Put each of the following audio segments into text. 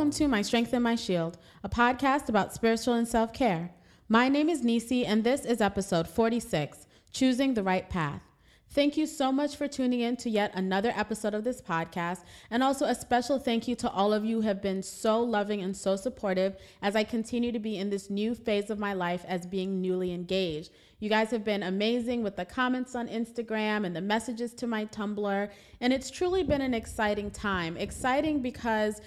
Welcome to My Strength and My Shield, a podcast about spiritual and self care. My name is Nisi, and this is episode 46 Choosing the Right Path. Thank you so much for tuning in to yet another episode of this podcast. And also a special thank you to all of you who have been so loving and so supportive as I continue to be in this new phase of my life as being newly engaged. You guys have been amazing with the comments on Instagram and the messages to my Tumblr. And it's truly been an exciting time. Exciting because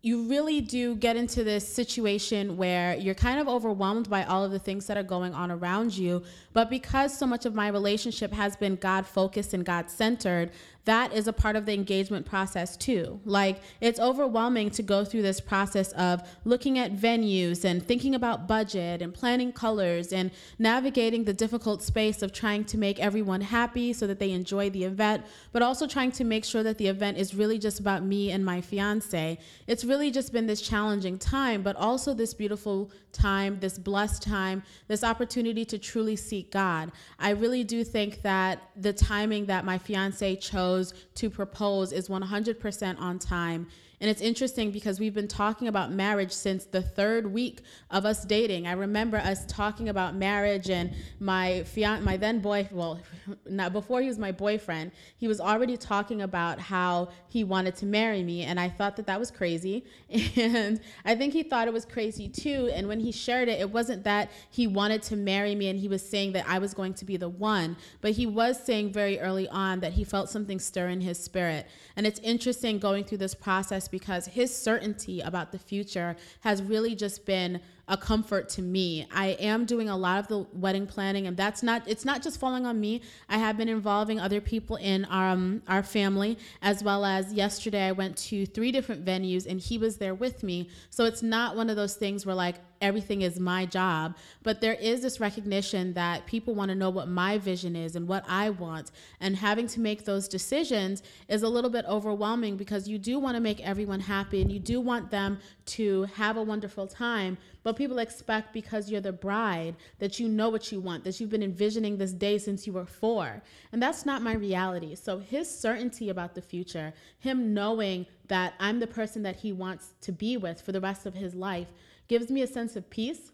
you really do get into this situation where you're kind of overwhelmed by all of the things that are going on around you. But because so much of my relationship has been God focused and God centered, that is a part of the engagement process too. Like it's overwhelming to go through this process of looking at venues and thinking about budget and planning colors and navigating the difficult space of trying to make everyone happy so that they enjoy the event, but also trying to make sure that the event is really just about me and my fiance. It's really just been this challenging time, but also this beautiful time, this blessed time, this opportunity to truly seek God. I really do think that the timing that my fiance chose to propose is 100% on time and it's interesting because we've been talking about marriage since the third week of us dating. I remember us talking about marriage and my fian- my then boy, well, not before he was my boyfriend, he was already talking about how he wanted to marry me and I thought that that was crazy. And I think he thought it was crazy too. And when he shared it, it wasn't that he wanted to marry me and he was saying that I was going to be the one, but he was saying very early on that he felt something stir in his spirit. And it's interesting going through this process because his certainty about the future has really just been a comfort to me. I am doing a lot of the wedding planning, and that's not it's not just falling on me. I have been involving other people in our um, our family as well as yesterday I went to three different venues and he was there with me. So it's not one of those things where like everything is my job, but there is this recognition that people want to know what my vision is and what I want. And having to make those decisions is a little bit overwhelming because you do want to make everyone happy and you do want them to have a wonderful time. But people expect because you're the bride that you know what you want, that you've been envisioning this day since you were four. And that's not my reality. So his certainty about the future, him knowing that I'm the person that he wants to be with for the rest of his life, gives me a sense of peace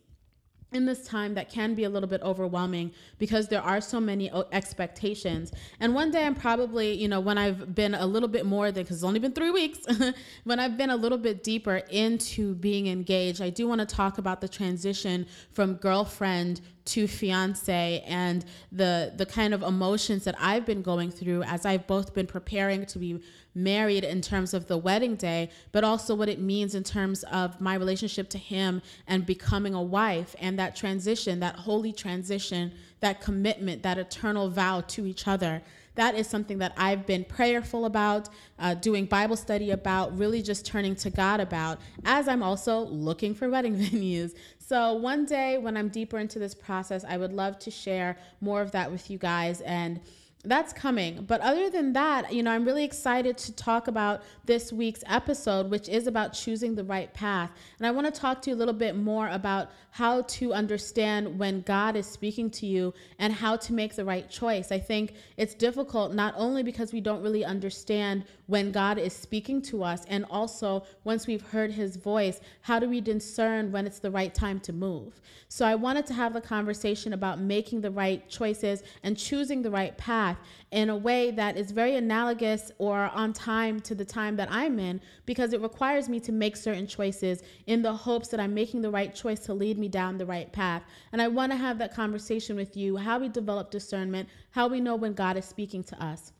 in this time that can be a little bit overwhelming because there are so many expectations. And one day I'm probably, you know, when I've been a little bit more than, because it's only been three weeks, when I've been a little bit deeper into being engaged, I do want to talk about the transition from girlfriend to fiance and the the kind of emotions that I've been going through as I've both been preparing to be married in terms of the wedding day, but also what it means in terms of my relationship to him and becoming a wife and that transition, that holy transition, that commitment, that eternal vow to each other. That is something that I've been prayerful about, uh, doing Bible study about, really just turning to God about, as I'm also looking for wedding venues. So, one day when I'm deeper into this process, I would love to share more of that with you guys and that's coming. But other than that, you know, I'm really excited to talk about this week's episode, which is about choosing the right path. And I want to talk to you a little bit more about how to understand when God is speaking to you and how to make the right choice. I think it's difficult not only because we don't really understand when God is speaking to us, and also once we've heard his voice, how do we discern when it's the right time to move? So I wanted to have a conversation about making the right choices and choosing the right path in a way that is very analogous or on time to the time that I'm in because it requires me to make certain choices in the hopes that I'm making the right choice to lead me down the right path. And I want to have that conversation with you how we develop discernment, how we know when God is speaking to us.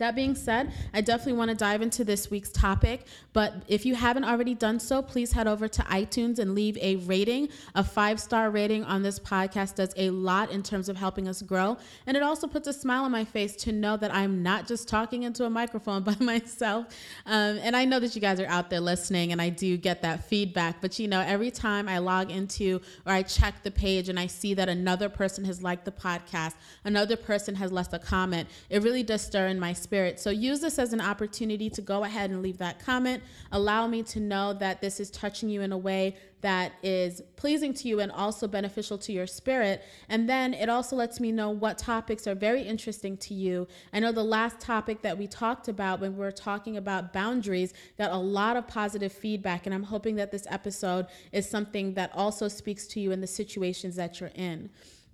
That being said, I definitely want to dive into this week's topic. But if you haven't already done so, please head over to iTunes and leave a rating. A five star rating on this podcast does a lot in terms of helping us grow. And it also puts a smile on my face to know that I'm not just talking into a microphone by myself. Um, and I know that you guys are out there listening and I do get that feedback. But you know, every time I log into or I check the page and I see that another person has liked the podcast, another person has left a comment, it really does stir in my spirit spirit. So use this as an opportunity to go ahead and leave that comment. Allow me to know that this is touching you in a way that is pleasing to you and also beneficial to your spirit. And then it also lets me know what topics are very interesting to you. I know the last topic that we talked about when we were talking about boundaries got a lot of positive feedback. And I'm hoping that this episode is something that also speaks to you in the situations that you're in.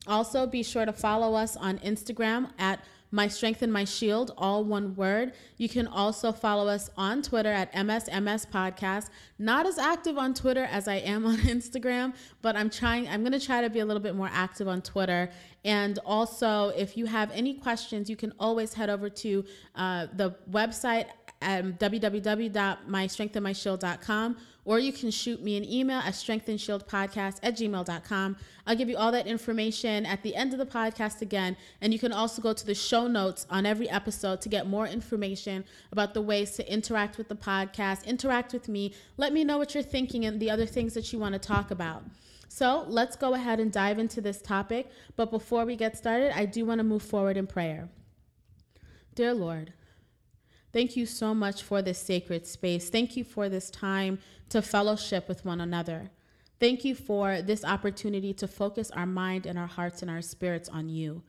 Also, be sure to follow us on Instagram at my Strength and My Shield, all one word. You can also follow us on Twitter at MSMS Podcast. Not as active on Twitter as I am on Instagram, but I'm trying, I'm going to try to be a little bit more active on Twitter. And also, if you have any questions, you can always head over to uh, the website Um, at www.mystrengthandmyshield.com or you can shoot me an email at strengthandshieldpodcast at gmail.com. I'll give you all that information at the end of the podcast again. And you can also go to the show notes on every episode to get more information about the ways to interact with the podcast, interact with me, let me know what you're thinking and the other things that you want to talk about. So let's go ahead and dive into this topic. But before we get started, I do want to move forward in prayer. Dear Lord, Thank you so much for this sacred space. Thank you for this time to fellowship with one another. Thank you for this opportunity to focus our mind and our hearts and our spirits on you.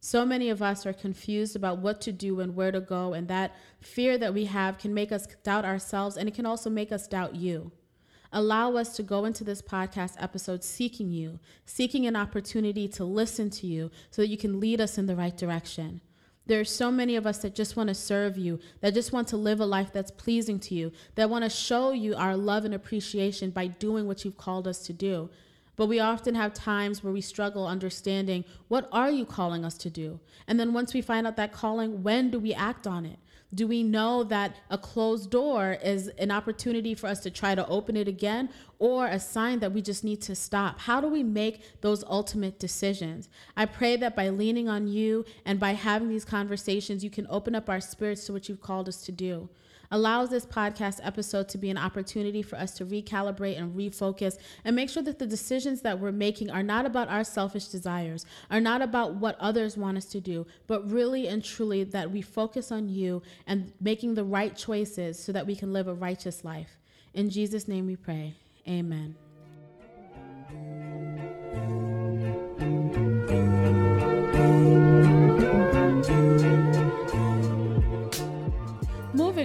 So many of us are confused about what to do and where to go, and that fear that we have can make us doubt ourselves and it can also make us doubt you. Allow us to go into this podcast episode seeking you, seeking an opportunity to listen to you so that you can lead us in the right direction. There are so many of us that just want to serve you, that just want to live a life that's pleasing to you, that want to show you our love and appreciation by doing what you've called us to do. But we often have times where we struggle understanding what are you calling us to do? And then once we find out that calling, when do we act on it? Do we know that a closed door is an opportunity for us to try to open it again or a sign that we just need to stop? How do we make those ultimate decisions? I pray that by leaning on you and by having these conversations, you can open up our spirits to what you've called us to do allows this podcast episode to be an opportunity for us to recalibrate and refocus and make sure that the decisions that we're making are not about our selfish desires, are not about what others want us to do, but really and truly that we focus on you and making the right choices so that we can live a righteous life. In Jesus' name we pray. Amen.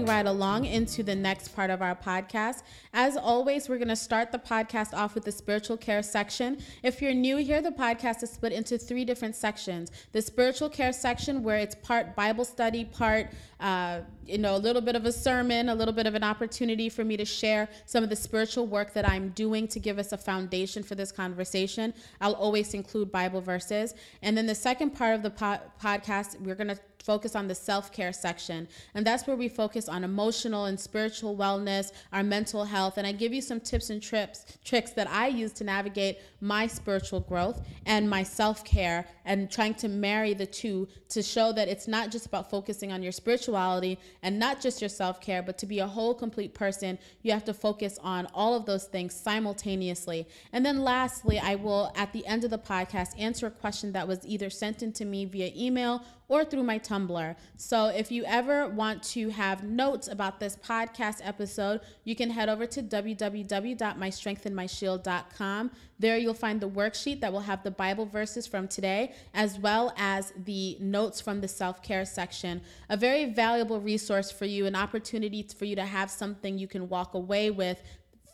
Right along into the next part of our podcast. As always, we're going to start the podcast off with the spiritual care section. If you're new here, the podcast is split into three different sections. The spiritual care section, where it's part Bible study, part uh, you know, a little bit of a sermon, a little bit of an opportunity for me to share some of the spiritual work that I'm doing to give us a foundation for this conversation. I'll always include Bible verses. And then the second part of the po- podcast, we're going to focus on the self care section. And that's where we focus on emotional and spiritual wellness, our mental health. And I give you some tips and trips, tricks that I use to navigate my spiritual growth and my self care and trying to marry the two to show that it's not just about focusing on your spirituality and not just your self care, but to be a whole, complete person, you have to focus on all of those things simultaneously. And then lastly, I will, at the end of the podcast, answer a question that was either sent in to me via email or through my Tumblr. So if you ever want to have notes about this podcast episode, you can head over to www.mystrengthandmyshield.com. There you'll find the worksheet that will have the Bible verses from today, as well as the notes from the self care section. A very valuable resource for you, an opportunity for you to have something you can walk away with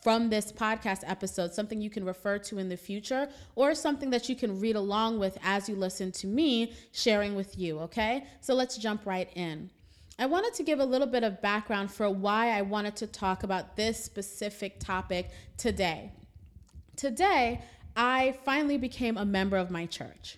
from this podcast episode, something you can refer to in the future, or something that you can read along with as you listen to me sharing with you, okay? So let's jump right in. I wanted to give a little bit of background for why I wanted to talk about this specific topic today. Today, I finally became a member of my church.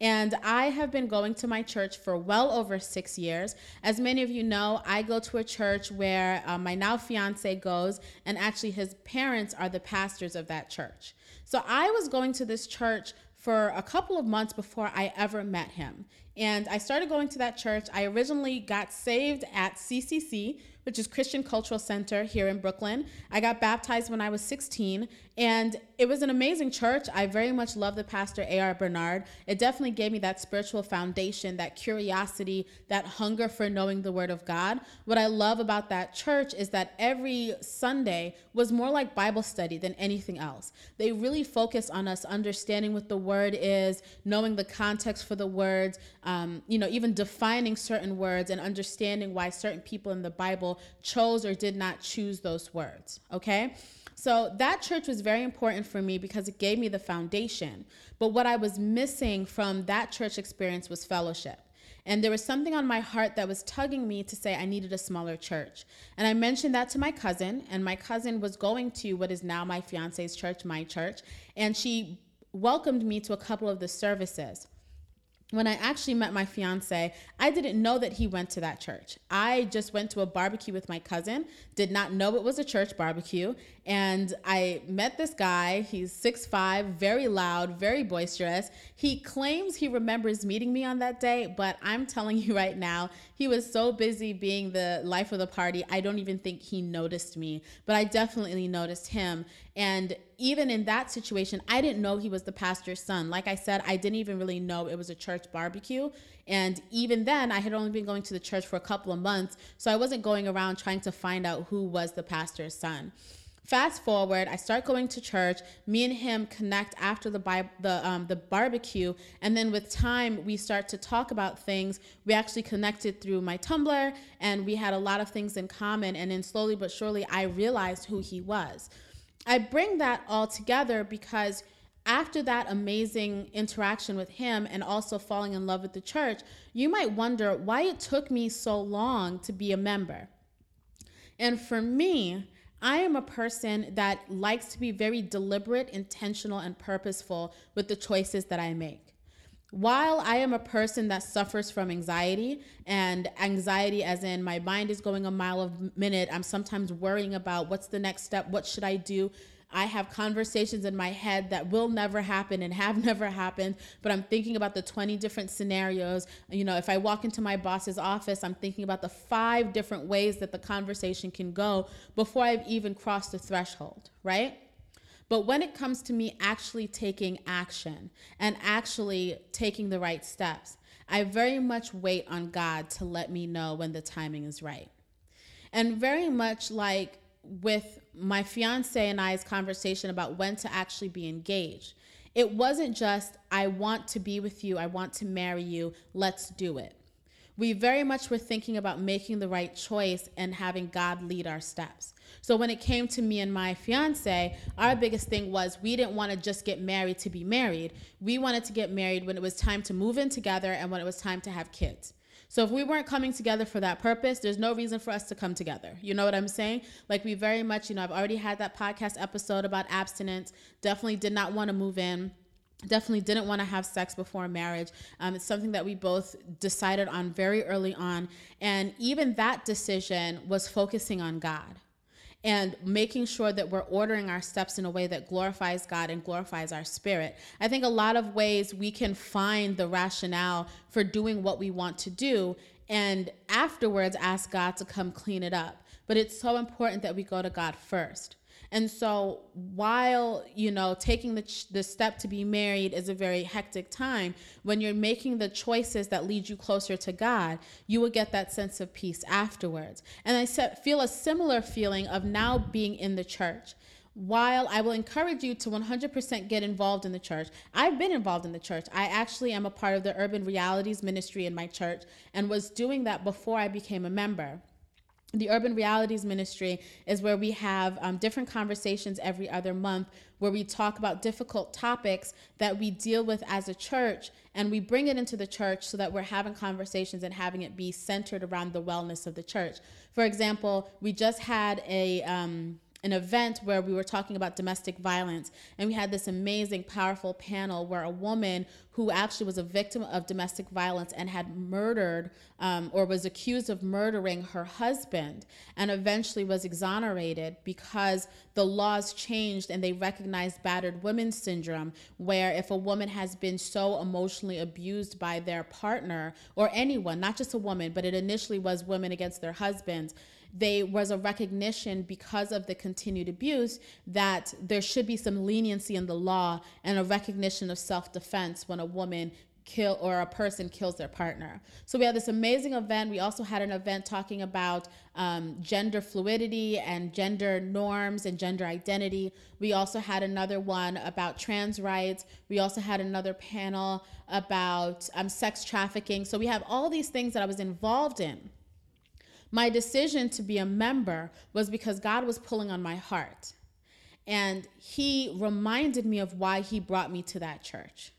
And I have been going to my church for well over six years. As many of you know, I go to a church where uh, my now fiance goes, and actually his parents are the pastors of that church. So I was going to this church for a couple of months before I ever met him. And I started going to that church. I originally got saved at CCC, which is Christian Cultural Center here in Brooklyn. I got baptized when I was 16, and it was an amazing church. I very much love the pastor, A.R. Bernard. It definitely gave me that spiritual foundation, that curiosity, that hunger for knowing the Word of God. What I love about that church is that every Sunday was more like Bible study than anything else. They really focus on us understanding what the Word is, knowing the context for the words, um, you know, even defining certain words and understanding why certain people in the Bible chose or did not choose those words. Okay? So that church was very important for me because it gave me the foundation. But what I was missing from that church experience was fellowship. And there was something on my heart that was tugging me to say I needed a smaller church. And I mentioned that to my cousin, and my cousin was going to what is now my fiance's church, my church, and she welcomed me to a couple of the services when I actually met my fiance, I didn't know that he went to that church. I just went to a barbecue with my cousin, did not know it was a church barbecue, and I met this guy. He's 6'5, very loud, very boisterous. He claims he remembers meeting me on that day, but I'm telling you right now, he was so busy being the life of the party, I don't even think he noticed me, but I definitely noticed him. And even in that situation, I didn't know he was the pastor's son. Like I said, I didn't even really know it was a church barbecue. And even then, I had only been going to the church for a couple of months. So I wasn't going around trying to find out who was the pastor's son. Fast forward, I start going to church. Me and him connect after the bi- the um, the barbecue, and then with time, we start to talk about things. We actually connected through my Tumblr, and we had a lot of things in common. And then slowly but surely, I realized who he was. I bring that all together because after that amazing interaction with him and also falling in love with the church, you might wonder why it took me so long to be a member. And for me, I am a person that likes to be very deliberate, intentional, and purposeful with the choices that I make. While I am a person that suffers from anxiety, and anxiety as in my mind is going a mile a minute, I'm sometimes worrying about what's the next step, what should I do? I have conversations in my head that will never happen and have never happened, but I'm thinking about the 20 different scenarios. You know, if I walk into my boss's office, I'm thinking about the five different ways that the conversation can go before I've even crossed the threshold, right? But when it comes to me actually taking action and actually taking the right steps, I very much wait on God to let me know when the timing is right. And very much like with my fiance and I's conversation about when to actually be engaged. It wasn't just, I want to be with you, I want to marry you, let's do it. We very much were thinking about making the right choice and having God lead our steps. So when it came to me and my fiance, our biggest thing was we didn't want to just get married to be married. We wanted to get married when it was time to move in together and when it was time to have kids. So if we weren't coming together for that purpose, there's no reason for us to come together. You know what I'm saying? Like we very much, you know, I've already had that podcast episode about abstinence. Definitely did not want to move in definitely didn't want to have sex before marriage. Um, it's something that we both decided on very early on. And even that decision was focusing on God and making sure that we're ordering our steps in a way that glorifies God and glorifies our spirit. I think a lot of ways we can find the rationale for doing what we want to do and afterwards ask God to come clean it up. But it's so important that we go to God first. And so while, you know, taking the, the step to be married is a very hectic time, when you're making the choices that lead you closer to God, you will get that sense of peace afterwards. And I feel a similar feeling of now being in the church while I will encourage you to 100% get involved in the church, I've been involved in the church. I actually am a part of the Urban Realities Ministry in my church and was doing that before I became a member the Urban Realities Ministry is where we have um, different conversations every other month where we talk about difficult topics that we deal with as a church and we bring it into the church so that we're having conversations and having it be centered around the wellness of the church. For example, we just had a. Um, an event where we were talking about domestic violence. And we had this amazing powerful panel where a woman who actually was a victim of domestic violence and had murdered um, or was accused of murdering her husband and eventually was exonerated because the laws changed and they recognized battered women syndrome where if a woman has been so emotionally abused by their partner or anyone not just a woman but it initially was women against their husbands there was a recognition because of the continued abuse that there should be some leniency in the law and a recognition of self defense when a woman kill or a person kills their partner. So we had this amazing event. We also had an event talking about um, gender fluidity and gender norms and gender identity. We also had another one about trans rights. We also had another panel about um, sex trafficking. So we have all these things that I was involved in. My decision to be a member was because God was pulling on my heart. And He reminded me of why He brought me to that church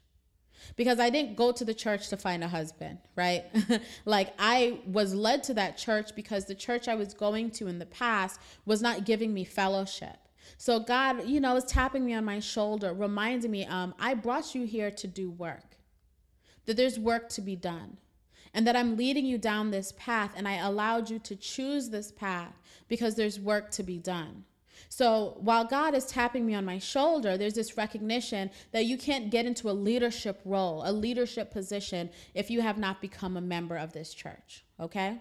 because I didn't go to the church to find a husband, right? like I was led to that church because the church I was going to in the past was not giving me fellowship. So God, you know, was tapping me on my shoulder, reminding me, um, I brought you here to do work, that there's work to be done, and that I'm leading you down this path, and I allowed you to choose this path because there's work to be done. So while God is tapping me on my shoulder, there's this recognition that you can't get into a leadership role, a leadership position, if you have not become a member of this church. Okay?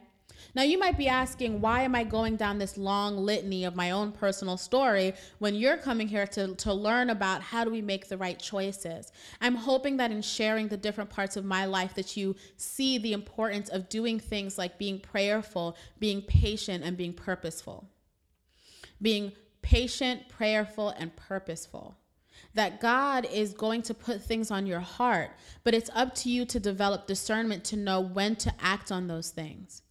Now, you might be asking, why am I going down this long litany of my own personal story when you're coming here to, to learn about how do we make the right choices? I'm hoping that in sharing the different parts of my life that you see the importance of doing things like being prayerful, being patient, and being purposeful. Being patient, prayerful, and purposeful. That God is going to put things on your heart, but it's up to you to develop discernment to know when to act on those things.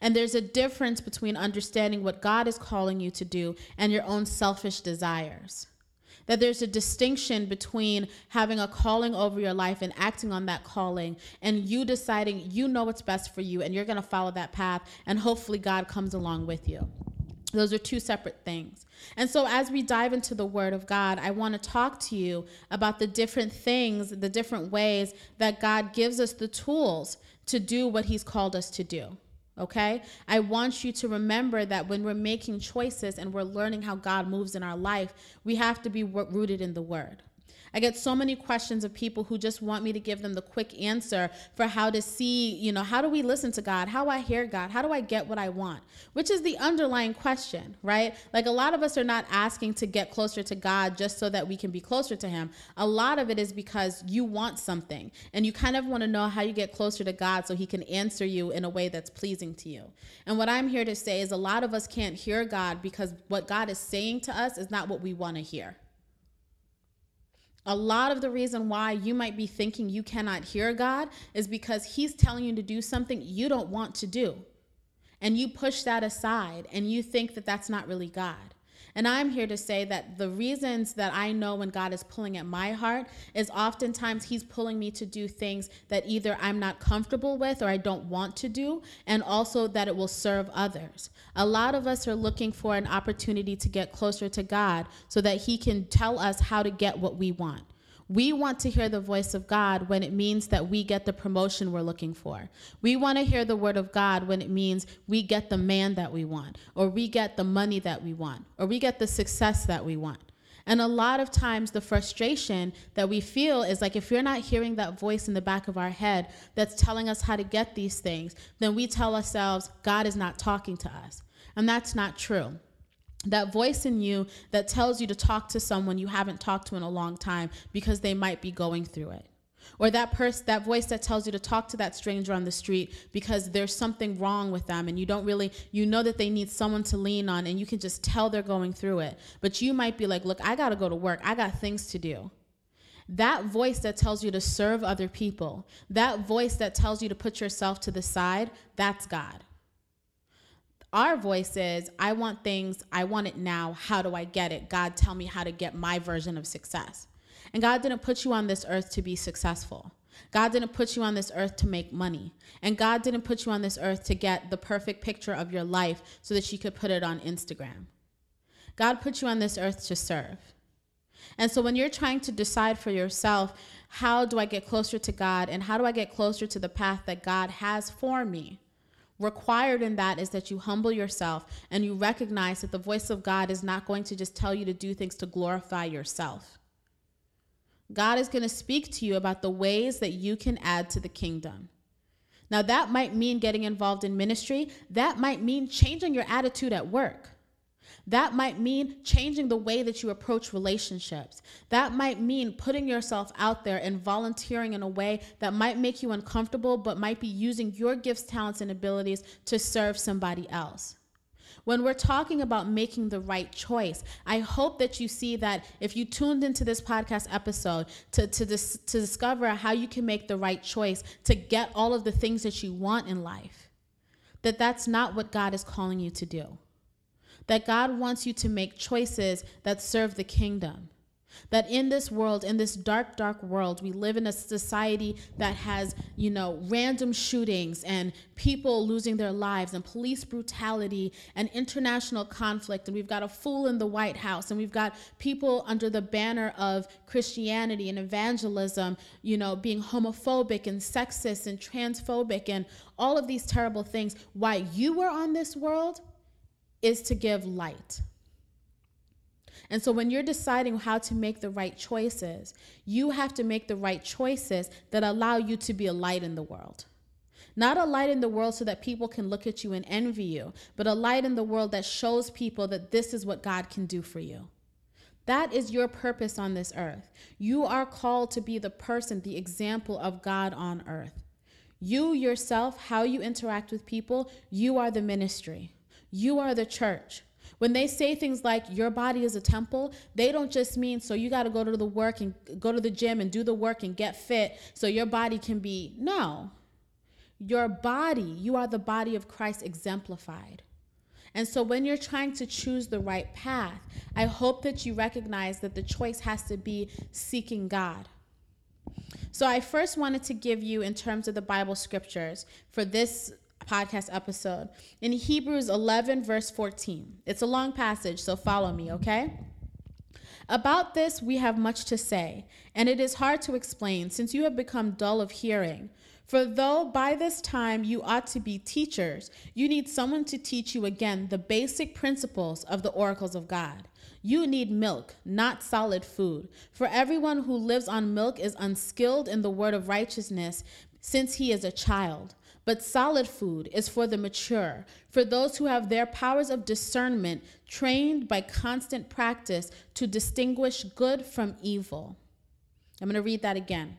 And there's a difference between understanding what God is calling you to do and your own selfish desires. That there's a distinction between having a calling over your life and acting on that calling, and you deciding you know what's best for you and you're to follow that path, and hopefully God comes along with you. Those are two separate things. And so, as we dive into the Word of God, I want to talk to you about the different things, the different ways that God gives us the tools to do what He's called us to do. Okay? I want you to remember that when we're making choices and we're learning how God moves in our life, we have to be rooted in the Word. I get so many questions of people who just want me to give them the quick answer for how to see, you know, how do we listen to God? How do I hear God? How do I get what I want? Which is the underlying question, right? Like a lot of us are not asking to get closer to God just so that we can be closer to Him. A lot of it is because you want something and you kind of want to know how you get closer to God so He can answer you in a way that's pleasing to you. And what I'm here to say is a lot of us can't hear God because what God is saying to us is not what we want to hear. A lot of the reason why you might be thinking you cannot hear God is because He's telling you to do something you don't want to do. And you push that aside and you think that that's not really God. And I'm here to say that the reasons that I know when God is pulling at my heart is oftentimes He's pulling me to do things that either I'm not comfortable with or I don't want to do, and also that it will serve others. A lot of us are looking for an opportunity to get closer to God so that He can tell us how to get what we want. We want to hear the voice of God when it means that we get the promotion we're looking for. We want to hear the word of God when it means we get the man that we want, or we get the money that we want, or we get the success that we want. And a lot of times, the frustration that we feel is like if you're not hearing that voice in the back of our head that's telling us how to get these things, then we tell ourselves, God is not talking to us. And that's not true that voice in you that tells you to talk to someone you haven't talked to in a long time because they might be going through it. Or that person that voice that tells you to talk to that stranger on the street because there's something wrong with them and you don't really you know that they need someone to lean on and you can just tell they're going through it. But you might be like look i got to go to work. I got things to do. That voice that tells you to serve other people that voice that tells you to put yourself to the side that's god our voice is, I want things, I want it now. How do I get it? God, tell me how to get my version of success. And God didn't put you on this earth to be successful. God didn't put you on this earth to make money. And God didn't put you on this earth to get the perfect picture of your life so that you could put it on Instagram. God put you on this earth to serve. And so when you're trying to decide for yourself, how do I get closer to God and how do I get closer to the path that God has for me? Required in that is that you humble yourself and you recognize that the voice of God is not going to just tell you to do things to glorify yourself. God is going to speak to you about the ways that you can add to the kingdom. Now, that might mean getting involved in ministry. That might mean changing your attitude at work. That might mean changing the way that you approach relationships. That might mean putting yourself out there and volunteering in a way that might make you uncomfortable, but might be using your gifts, talents, and abilities to serve somebody else. When we're talking about making the right choice, I hope that you see that if you tuned into this podcast episode to, to, dis- to discover how you can make the right choice to get all of the things that you want in life, that that's not what God is calling you to do that God wants you to make choices that serve the kingdom. That in this world, in this dark, dark world, we live in a society that has, you know, random shootings and people losing their lives and police brutality and international conflict. And we've got a fool in the White House and we've got people under the banner of Christianity and evangelism, you know, being homophobic and sexist and transphobic and all of these terrible things. Why you were on this world is to give light. And so when you're deciding how to make the right choices, you have to make the right choices that allow you to be a light in the world. Not a light in the world so that people can look at you and envy you, but a light in the world that shows people that this is what God can do for you. That is your purpose on this earth. You are called to be the person, the example of God on earth. You yourself, how you interact with people, you are the ministry. You are the church. When they say things like your body is a temple, they don't just mean so you got to go to the work and go to the gym and do the work and get fit so your body can be. No. Your body, you are the body of Christ exemplified. And so when you're trying to choose the right path, I hope that you recognize that the choice has to be seeking God. So I first wanted to give you, in terms of the Bible scriptures, for this podcast episode in Hebrews 11, verse 14. It's a long passage, so follow me, okay? About this, we have much to say, and it is hard to explain since you have become dull of hearing. For though by this time you ought to be teachers, you need someone to teach you again the basic principles of the oracles of God. You need milk, not solid food. For everyone who lives on milk is unskilled in the word of righteousness, since he is a child. But solid food is for the mature, for those who have their powers of discernment trained by constant practice to distinguish good from evil. I'm going to read that again.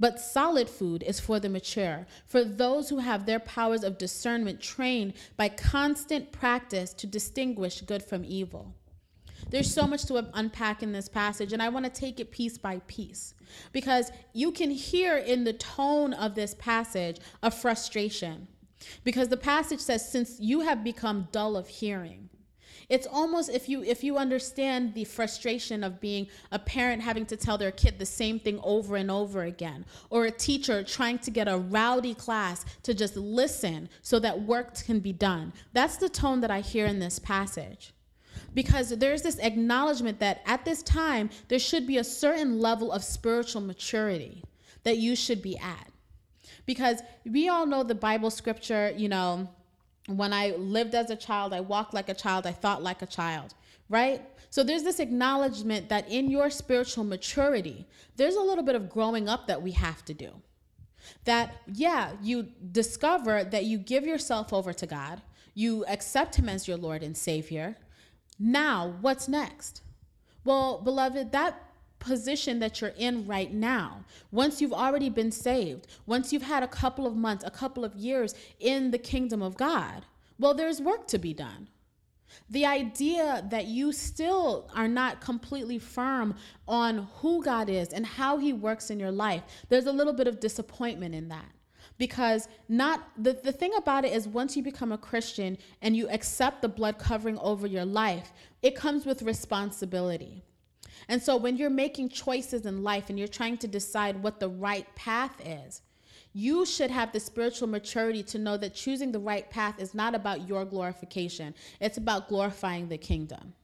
But solid food is for the mature, for those who have their powers of discernment trained by constant practice to distinguish good from evil. There's so much to unpack in this passage, and I want to take it piece by piece because you can hear in the tone of this passage a frustration. Because the passage says, Since you have become dull of hearing, it's almost if you if you understand the frustration of being a parent having to tell their kid the same thing over and over again or a teacher trying to get a rowdy class to just listen so that work can be done. That's the tone that I hear in this passage because there's this acknowledgement that at this time there should be a certain level of spiritual maturity that you should be at. Because we all know the Bible scripture, you know, when I lived as a child, I walked like a child, I thought like a child, right? So there's this acknowledgement that in your spiritual maturity, there's a little bit of growing up that we have to do. That, yeah, you discover that you give yourself over to God, you accept Him as your Lord and Savior. Now, what's next? Well, beloved, that position that you're in right now, once you've already been saved, once you've had a couple of months, a couple of years in the kingdom of God, well, there's work to be done. The idea that you still are not completely firm on who God is and how He works in your life, there's a little bit of disappointment in that. Because not the, the thing about it is once you become a Christian and you accept the blood covering over your life, it comes with responsibility. And so when you're making choices in life and you're trying to decide what the right path is, you should have the spiritual maturity to know that choosing the right path is not about your glorification, it's about glorifying the kingdom.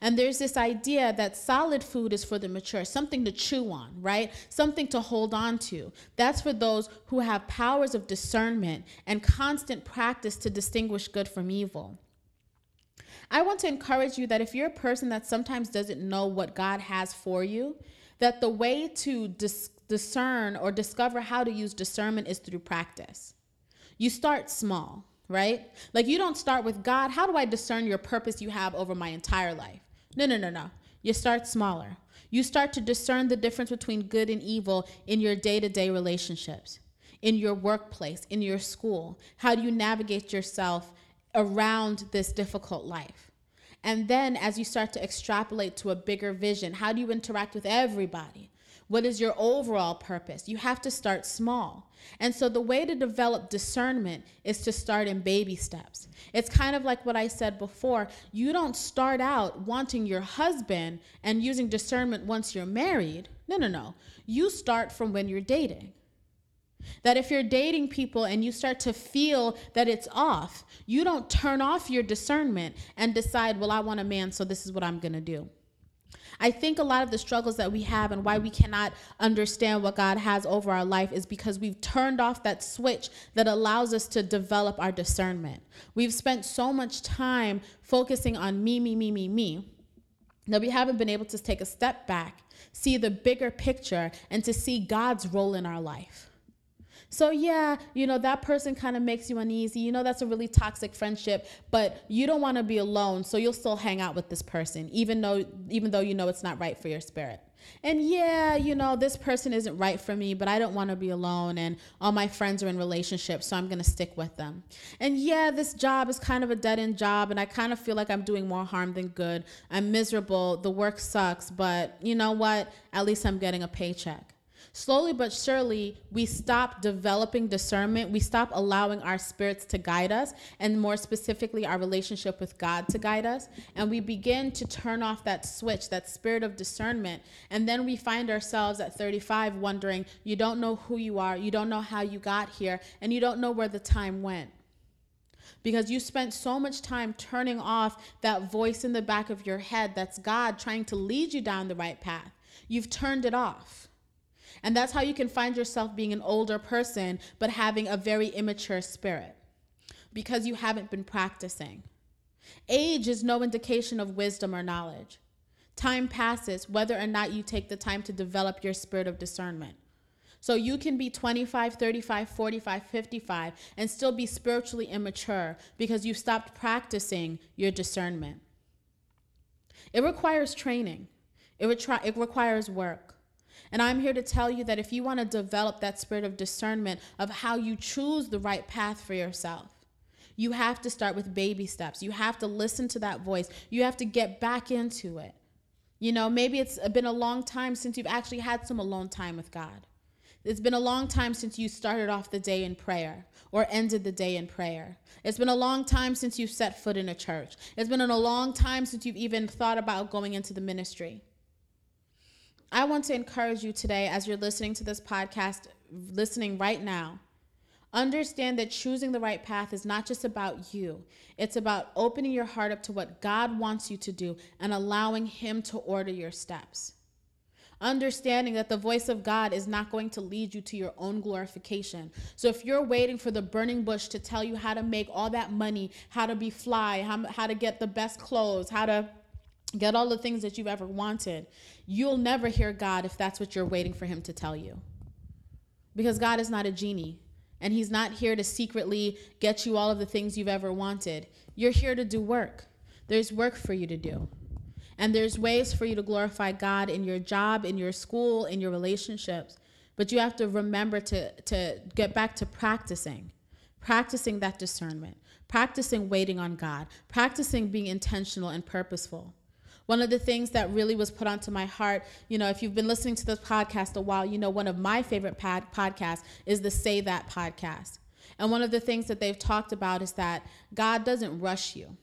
And there's this idea that solid food is for the mature, something to chew on, right? Something to hold on to. That's for those who have powers of discernment and constant practice to distinguish good from evil. I want to encourage you that if you're a person that sometimes doesn't know what God has for you, that the way to dis- discern or discover how to use discernment is through practice. You start small right? Like you don't start with God, how do I discern your purpose you have over my entire life? No, no, no, no. You start smaller. You start to discern the difference between good and evil in your day to day relationships, in your workplace, in your school. How do you navigate yourself around this difficult life? And then as you start to extrapolate to a bigger vision, how do you interact with everybody? What is your overall purpose? You have to start small. And so the way to develop discernment is to start in baby steps. It's kind of like what I said before. You don't start out wanting your husband and using discernment once you're married. No, no, no. You start from when you're dating. That if you're dating people and you start to feel that it's off, you don't turn off your discernment and decide, well, I want a man, so this is what I'm going to do. I think a lot of the struggles that we have and why we cannot understand what God has over our life is because we've turned off that switch that allows us to develop our discernment. We've spent so much time focusing on me, me, me, me, me, that we haven't been able to take a step back, see the bigger picture, and to see God's role in our life. So, yeah, you know, that person kind of makes you uneasy. You know, that's a really toxic friendship, but you don't want to be alone, so you'll still hang out with this person, even though, even though you know it's not right for your spirit. And yeah, you know, this person isn't right for me, but I don't want to be alone. And all my friends are in relationships, so I'm going to stick with them. And yeah, this job is kind of a dead end job, and I kind of feel like I'm doing more harm than good. I'm miserable. The work sucks, but you know what? At least I'm getting a paycheck slowly but surely, we stop developing discernment. We stop allowing our spirits to guide us, and more specifically, our relationship with God to guide us. And we begin to turn off that switch, that spirit of discernment. And then we find ourselves at 35 wondering, you don't know who you are, you don't know how you got here, and you don't know where the time went because you spent so much time turning off that voice in the back of your head that's God trying to lead you down the right path. You've turned it off. And that's how you can find yourself being an older person, but having a very immature spirit because you haven't been practicing. Age is no indication of wisdom or knowledge. Time passes whether or not you take the time to develop your spirit of discernment. So you can be 25, 35, 45, 55 and still be spiritually immature because you've stopped practicing your discernment. It requires training, it, retri- it requires work. And I'm here to tell you that if you want to develop that spirit of discernment of how you choose the right path for yourself, you have to start with baby steps. You have to listen to that voice. You have to get back into it. You know, maybe it's been a long time since you've actually had some alone time with God. It's been a long time since you started off the day in prayer or ended the day in prayer. It's been a long time since you've set foot in a church. It's been a long time since you've even thought about going into the ministry. I want to encourage you today as you're listening to this podcast, listening right now. Understand that choosing the right path is not just about you. It's about opening your heart up to what God wants you to do and allowing Him to order your steps. Understanding that the voice of God is not going to lead you to your own glorification. So if you're waiting for the burning bush to tell you how to make all that money, how to be fly, how, how to get the best clothes, how to get all the things that you've ever wanted, you'll never hear God if that's what you're waiting for Him to tell you. Because God is not a genie, and He's not here to secretly get you all of the things you've ever wanted. You're here to do work. There's work for you to do. And there's ways for you to glorify God in your job, in your school, in your relationships. But you have to remember to, to get back to practicing, practicing that discernment, practicing waiting on God, practicing being intentional and purposeful. One of the things that really was put onto my heart, you know, if you've been listening to this podcast a while, you know, one of my favorite pod- podcasts is the Say That podcast. And one of the things that they've talked about is that God doesn't rush you.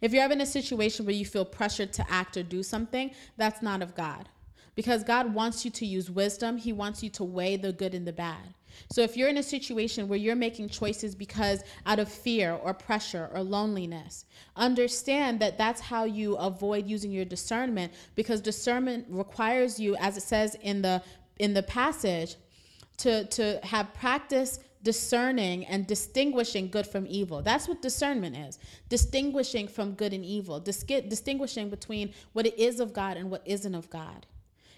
If you're ever in a situation where you feel pressured to act or do something, that's not of God. Because God wants you to use wisdom, He wants you to weigh the good and the bad. So if you're in a situation where you're making choices because out of fear or pressure or loneliness, understand that that's how you avoid using your discernment because discernment requires you as it says in the in the passage to to have practice discerning and distinguishing good from evil. That's what discernment is. Distinguishing from good and evil. Dis- distinguishing between what it is of God and what isn't of God.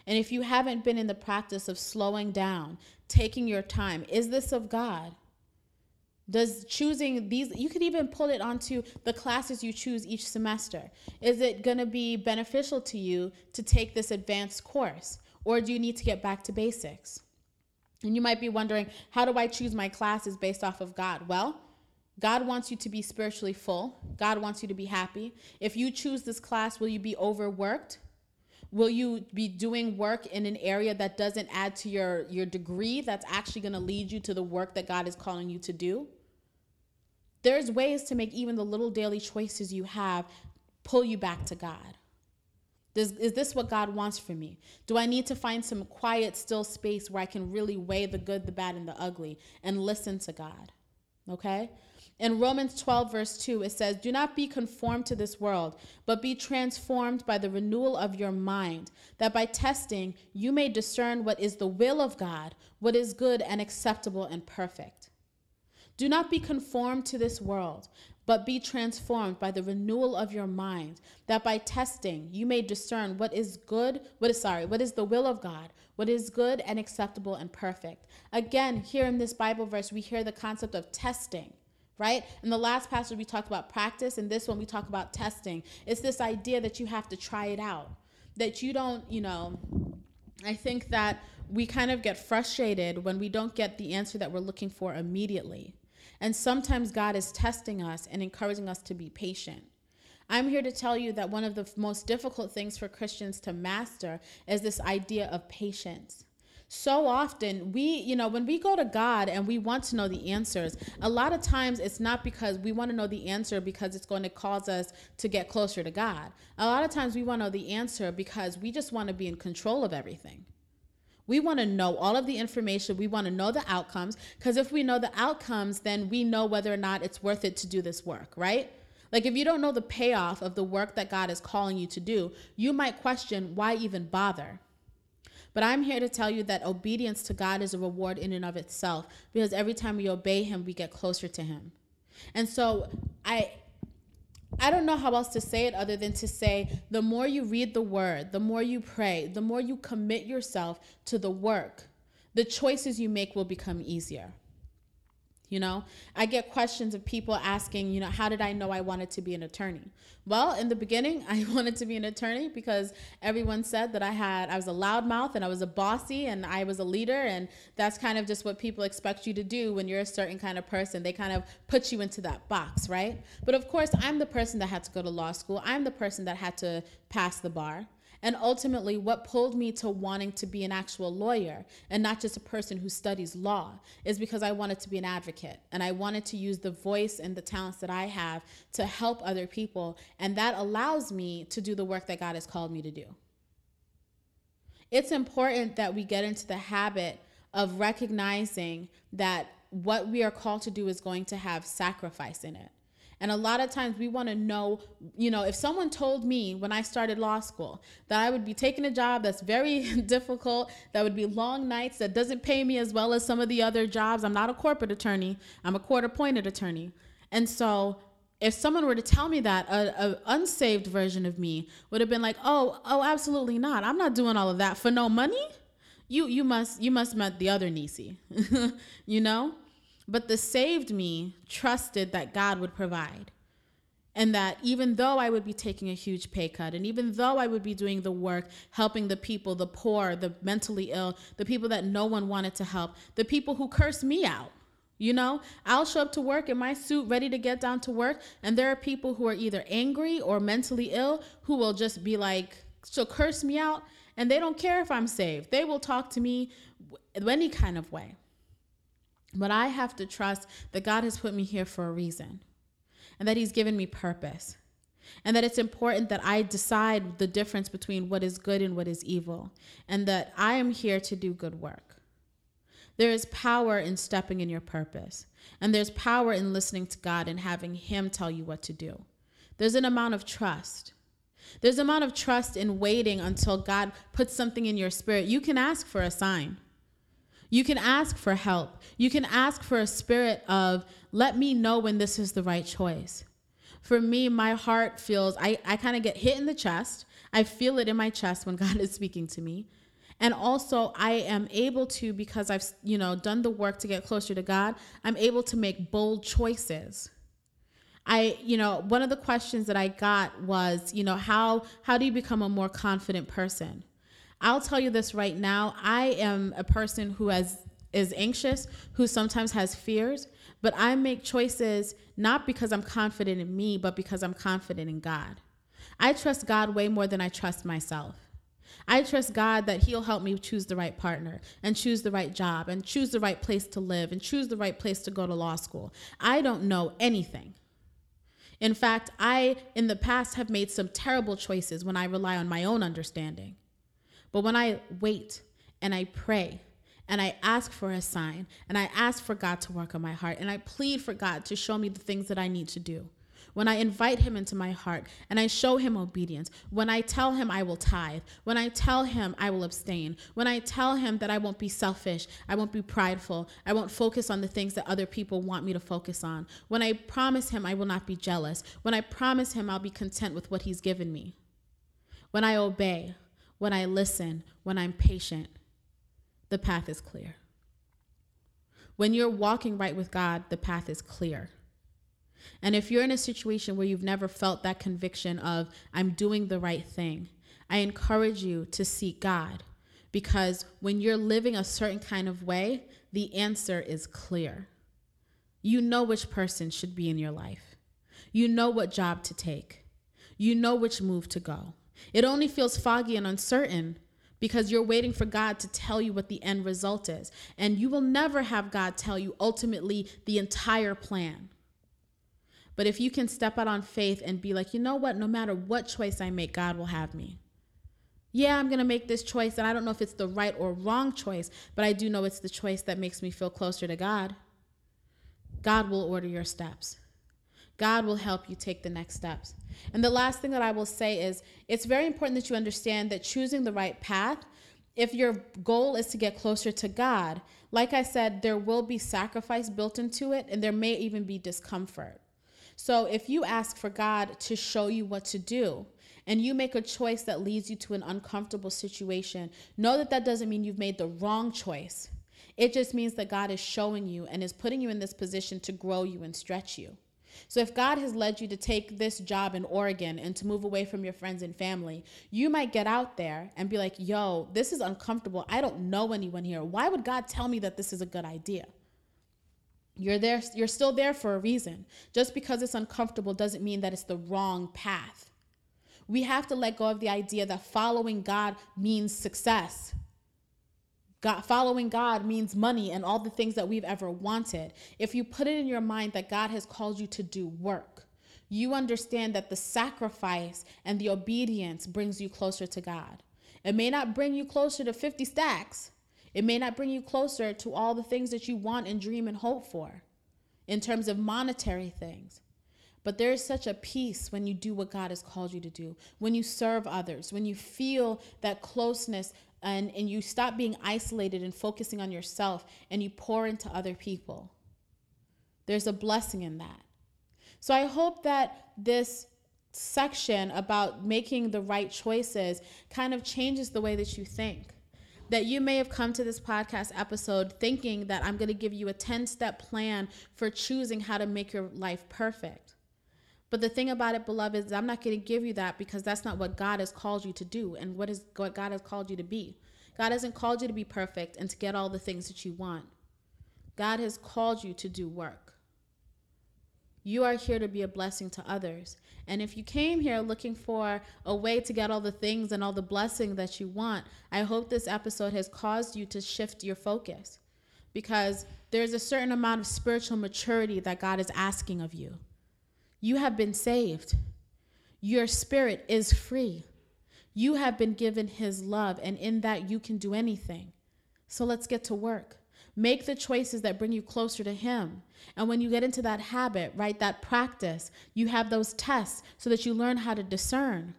And if you haven't been in the practice of slowing down, taking your time, is this of God? Does choosing these, you could even pull it onto the classes you choose each semester. Is it going to be beneficial to you to take this advanced course? Or do you need to get back to basics? And you might be wondering, how do I choose my classes based off of God? Well, God wants you to be spiritually full. God wants you to be happy. If you choose this class, will you be overworked? Will you be doing work in an area that doesn't add to your, your degree that's actually going to lead you to the work that God is calling you to do? There's ways to make even the little daily choices you have pull you back to God. Does, is this what God wants for me? Do I need to find some quiet, still space where I can really weigh the good, the bad, and the ugly and listen to God? Okay? In Romans 12, verse 2, it says, Do not be conformed to this world, but be transformed by the renewal of your mind, that by testing you may discern what is the will of God, what is good and acceptable and perfect. Do not be conformed to this world, but be transformed by the renewal of your mind, that by testing you may discern what is good, what is sorry, what is the will of God, what is good and acceptable and perfect. Again, here in this Bible verse, we hear the concept of testing right? And the last passage, we talked about practice, and this one, we talk about testing. It's this idea that you have to try it out, that you don't, you know, I think that we kind of get frustrated when we don't get the answer that we're looking for immediately. And sometimes God is testing us and encouraging us to be patient. I'm here to tell you that one of the most difficult things for Christians to master is this idea of patience so often we you know when we go to god and we want to know the answers a lot of times it's not because we want to know the answer because it's going to cause us to get closer to god a lot of times we want to know the answer because we just want to be in control of everything we want to know all of the information. We want to know the outcomes because if we know the outcomes, then we know whether or not it's worth it to do this work, right? Like if you don't know the payoff of the work that God is calling you to do, you might question why even bother. But I'm here to tell you that obedience to God is a reward in and of itself because every time we obey him, we get closer to him. And so I I don't know how else to say it other than to say the more you read the word, the more you pray, the more you commit yourself to the work, the choices you make will become easier. You know, I get questions of people asking, you know, how did I know I wanted to be an attorney? Well, in the beginning, I wanted to be an attorney because everyone said that I had, I was a loudmouth and I was a bossy and I was a leader. And that's kind of just what people expect you to do when you're a certain kind of person. They kind of put you into that box, right? But of course, I'm the person that had to go to law school, I'm the person that had to pass the bar. And ultimately, what pulled me to wanting to be an actual lawyer and not just a person who studies law is because I wanted to be an advocate and I wanted to use the voice and the talents that I have to help other people. And that allows me to do the work that God has called me to do. It's important that we get into the habit of recognizing that what we are called to do is going to have sacrifice in it. And a lot of times we want to know, you know, if someone told me when I started law school that I would be taking a job that's very difficult, that would be long nights, that doesn't pay me as well as some of the other jobs. I'm not a corporate attorney, I'm a court appointed attorney. And so if someone were to tell me that a, unsaved version of me would have been like oh oh absolutely not i'm not doing all of that for no money you you must you must met the other Nisi you know but the saved me trusted that God would provide. And that even though I would be taking a huge pay cut, and even though I would be doing the work, helping the people, the poor, the mentally ill, the people that no one wanted to help, the people who cursed me out, you know, I'll show up to work in my suit, ready to get down to work. And there are people who are either angry or mentally ill who will just be like, so curse me out. And they don't care if I'm saved. They will talk to me any kind of way. But I have to trust that God has put me here for a reason and that He's given me purpose. And that it's important that I decide the difference between what is good and what is evil, and that I am here to do good work. There is power in stepping in your purpose. And there's power in listening to God and having Him tell you what to do. There's an amount of trust. There's an amount of trust in waiting until God puts something in your spirit. You can ask for a sign. You can ask for help. You can ask for a spirit of, let me know when this is the right choice. For me, my heart feels, I, I kind of get hit in the chest. I feel it in my chest when God is speaking to me. And also I am able to, because I've, you know, done the work to get closer to God, I'm able to make bold choices. I, you know, one of the questions that I got was, you know, how how do you become a more confident person? I'll tell you this right now. I am a person who has is anxious, who sometimes has fears, but I make choices not because I'm confident in me, but because I'm confident in God. I trust God way more than I trust myself. I trust God that He'll help me choose the right partner and choose the right job and choose the right place to live and choose the right place to go to law school. I don't know anything. In fact, I, in the past, have made some terrible choices when I rely on my own understanding. But when I wait and I pray and I ask for a sign and I ask for God to work on my heart and I plead for God to show me the things that I need to do, when I invite him into my heart and I show him obedience, when I tell him I will tithe, when I tell him I will abstain, when I tell him that I won't be selfish, I won't be prideful, I won't focus on the things that other people want me to focus on, when I promise him I will not be jealous, when I promise him I'll be content with what he's given me, when I obey, when I listen, when I'm patient, the path is clear. When you're walking right with God, the path is clear. And if you're in a situation where you've never felt that conviction of, I'm doing the right thing, I encourage you to seek God because when you're living a certain kind of way, the answer is clear. You know which person should be in your life, you know what job to take, you know which move to go. It only feels foggy and uncertain because you're waiting for God to tell you what the end result is. And you will never have God tell you ultimately the entire plan. But if you can step out on faith and be like, you know what, no matter what choice I make, God will have me. Yeah, I'm going to make this choice, and I don't know if it's the right or wrong choice, but I do know it's the choice that makes me feel closer to God. God will order your steps. God will help you take the next steps. And the last thing that I will say is it's very important that you understand that choosing the right path, if your goal is to get closer to God, like I said, there will be sacrifice built into it, and there may even be discomfort. So if you ask for God to show you what to do, and you make a choice that leads you to an uncomfortable situation, know that that doesn't mean you've made the wrong choice. It just means that God is showing you and is putting you in this position to grow you and stretch you. So, if God has led you to take this job in Oregon and to move away from your friends and family, you might get out there and be like, yo, this is uncomfortable. I don't know anyone here. Why would God tell me that this is a good idea? You're there you're still there for a reason. Just because it's uncomfortable doesn't mean that it's the wrong path. We have to let go of the idea that following God means success. God, following God means money and all the things that we've ever wanted. If you put it in your mind that God has called you to do work, you understand that the sacrifice and the obedience brings you closer to God. It may not bring you closer to 50 stacks, it may not bring you closer to all the things that you want and dream and hope for in terms of monetary things. But there is such a peace when you do what God has called you to do, when you serve others, when you feel that closeness and, and you stop being isolated and focusing on yourself and you pour into other people. There's a blessing in that. So I hope that this section about making the right choices kind of changes the way that you think that you may have come to this podcast episode thinking that I'm going to give you a 10 step plan for choosing how to make your life perfect. But the thing about it, beloved, is I'm not going to give you that because that's not what God has called you to do and what is what God has called you to be. God hasn't called you to be perfect and to get all the things that you want. God has called you to do work. You are here to be a blessing to others. And if you came here looking for a way to get all the things and all the blessing that you want, I hope this episode has caused you to shift your focus because there's a certain amount of spiritual maturity that God is asking of you. You have been saved, your spirit is free. You have been given His love, and in that you can do anything. So let's get to work. Make the choices that bring you closer to Him. And when you get into that habit, right, that practice, you have those tests so that you learn how to discern.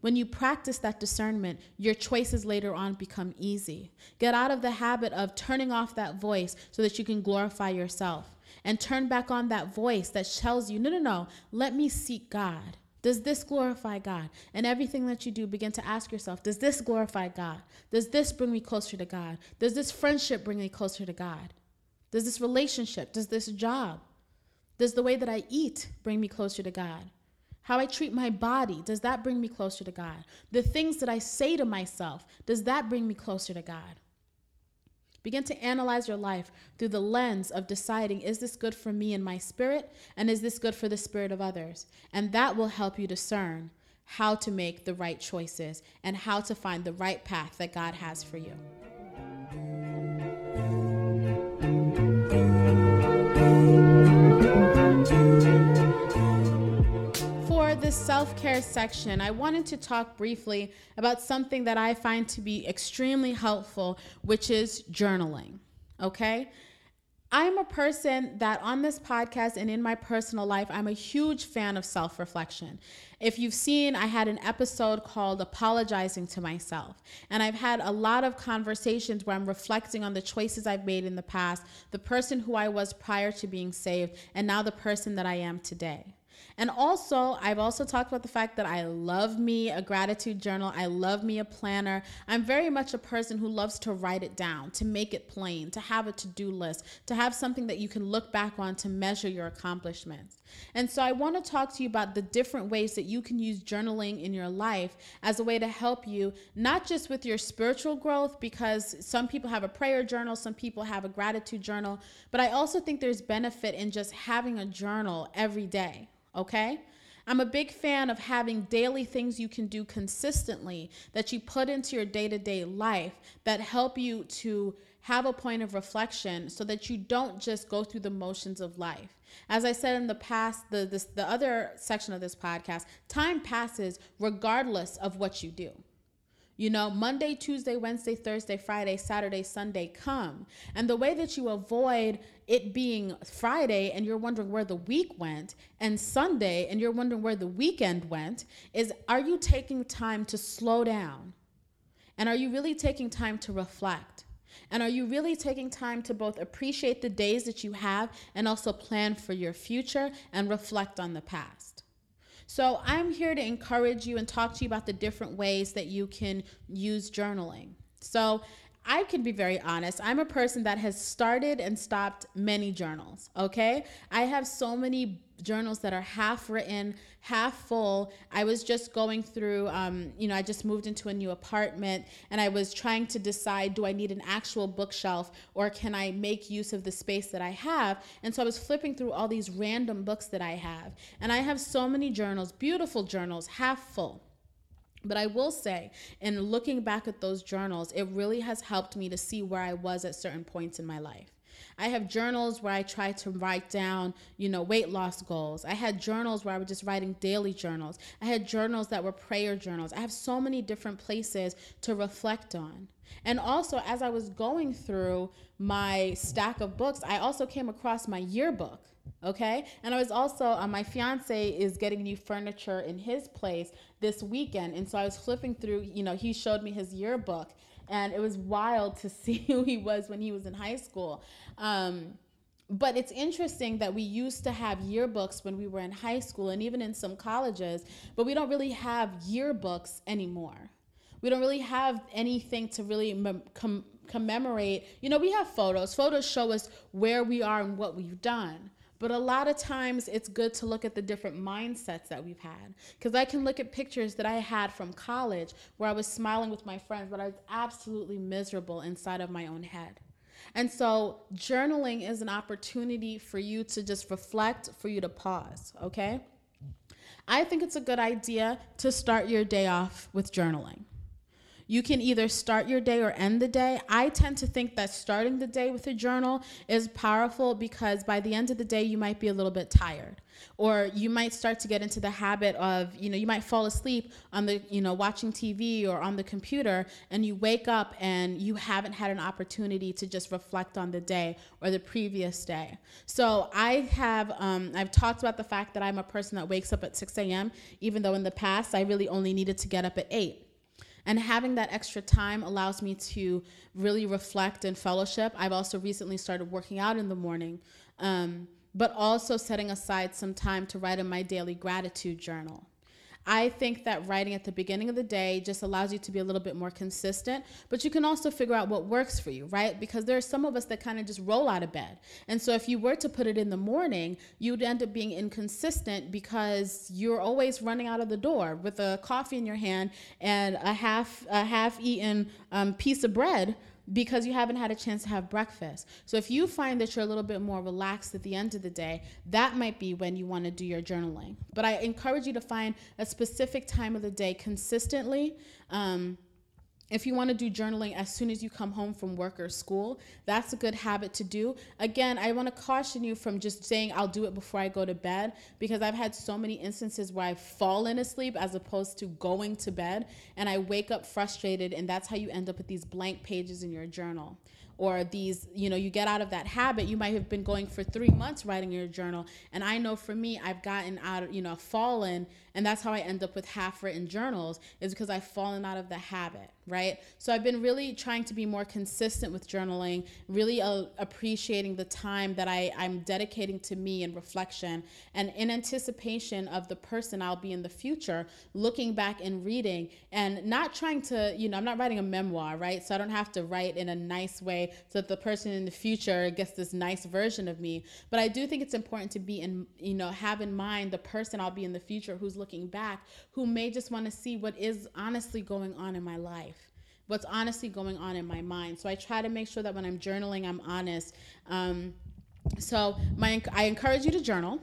When you practice that discernment, your choices later on become easy. Get out of the habit of turning off that voice so that you can glorify yourself and turn back on that voice that tells you, no, no, no, let me seek God. Does this glorify God? And everything that you do, begin to ask yourself Does this glorify God? Does this bring me closer to God? Does this friendship bring me closer to God? Does this relationship, does this job, does the way that I eat bring me closer to God? How I treat my body, does that bring me closer to God? The things that I say to myself, does that bring me closer to God? Begin to analyze your life through the lens of deciding is this good for me and my spirit? And is this good for the spirit of others? And that will help you discern how to make the right choices and how to find the right path that God has for you. This self care section, I wanted to talk briefly about something that I find to be extremely helpful, which is journaling. Okay? I'm a person that on this podcast and in my personal life, I'm a huge fan of self reflection. If you've seen, I had an episode called Apologizing to Myself. And I've had a lot of conversations where I'm reflecting on the choices I've made in the past, the person who I was prior to being saved, and now the person that I am today. And also, I've also talked about the fact that I love me a gratitude journal. I love me a planner. I'm very much a person who loves to write it down, to make it plain, to have a to do list, to have something that you can look back on to measure your accomplishments. And so, I want to talk to you about the different ways that you can use journaling in your life as a way to help you, not just with your spiritual growth, because some people have a prayer journal, some people have a gratitude journal, but I also think there's benefit in just having a journal every day okay? I'm a big fan of having daily things you can do consistently that you put into your day to day life that help you to have a point of reflection so that you don't just go through the motions of life. As I said in the past, the, this, the other section of this podcast, time passes regardless of what you do. You know, Monday, Tuesday, Wednesday, Thursday, Friday, Saturday, Sunday come. And the way that you avoid it being Friday and you're wondering where the week went, and Sunday and you're wondering where the weekend went, is are you taking time to slow down? And are you really taking time to reflect? And are you really taking time to both appreciate the days that you have and also plan for your future and reflect on the past? So I'm here to encourage you and talk to you about the different ways that you can use journaling. So I can be very honest. I'm a person that has started and stopped many journals, okay? I have so many journals that are half written, half full. I was just going through, um, you know, I just moved into a new apartment and I was trying to decide do I need an actual bookshelf or can I make use of the space that I have? And so I was flipping through all these random books that I have. And I have so many journals, beautiful journals, half full. But I will say, in looking back at those journals, it really has helped me to see where I was at certain points in my life. I have journals where I try to write down, you know, weight loss goals. I had journals where I was just writing daily journals. I had journals that were prayer journals. I have so many different places to reflect on. And also, as I was going through my stack of books, I also came across my yearbook okay and i was also uh, my fiance is getting new furniture in his place this weekend and so i was flipping through you know he showed me his yearbook and it was wild to see who he was when he was in high school. Um, but it's interesting that we used to have yearbooks when we were in high school and even in some colleges but we don't really have yearbooks anymore. We don't really have anything to really com- commemorate. You know we have photos. Photos show us where we are and what we've done but a lot of times it's good to look at the different mindsets that we've had. Because I can look at pictures that I had from college where I was smiling with my friends, but I was absolutely miserable inside of my own head. And so journaling is an opportunity for you to just reflect, for you to pause, okay? I think it's a good idea to start your day off with journaling. You can either start your day or end the day. I tend to think that starting the day with a journal is powerful because by the end of the day, you might be a little bit tired or you might start to get into the habit of you know you might fall asleep on the you know watching tv or on the computer and you wake up and you haven't had an opportunity to just reflect on the day or the previous day so i have um, i've talked about the fact that i'm a person that wakes up at 6 a.m even though in the past i really only needed to get up at 8 and having that extra time allows me to really reflect and fellowship. I've also recently started working out in the morning. Um, but also setting aside some time to write in my daily gratitude journal. I think that writing at the beginning of the day just allows you to be a little bit more consistent, but you can also figure out what works for you, right? Because there are some of us that kind of just roll out of bed. And so if you were to put it in the morning, you'd end up being inconsistent because you're always running out of the door with a coffee in your hand and a half a half eaten um, piece of bread because you haven't had a chance to have breakfast. So if you find that you're a little bit more relaxed at the end of the day, that might be when you want to do your journaling. But I encourage you to find a specific time of the day consistently. Um, if you want to do journaling as soon as you come home from work or school, that's a good habit to do. Again, I want to caution you from just saying I'll do it before I go to bed because I've had so many instances where I've fallen asleep as opposed to going to bed and I wake up frustrated and that's how you end up with these blank pages in your journal or these you know you get out of that habit you might have been going for three months writing your journal and i know for me i've gotten out you know fallen and that's how i end up with half written journals is because i've fallen out of the habit right? So i've been really trying to be more consistent with journaling really uh, appreciating the time that I, i'm dedicating to me and reflection. And in anticipation of the person i'll be in the future looking back and reading and not trying to you know i'm not writing a memoir right? So i don't have to write in a nice way so that the person in the future gets this nice version of me. But I do think it's important to be in, you know, have in mind the person I'll be in the future who's looking back, who may just want to see what is honestly going on in my life what's honestly going on in my mind. So I try to make sure that when I'm journaling, I'm honest. Um, so my, I encourage you to journal.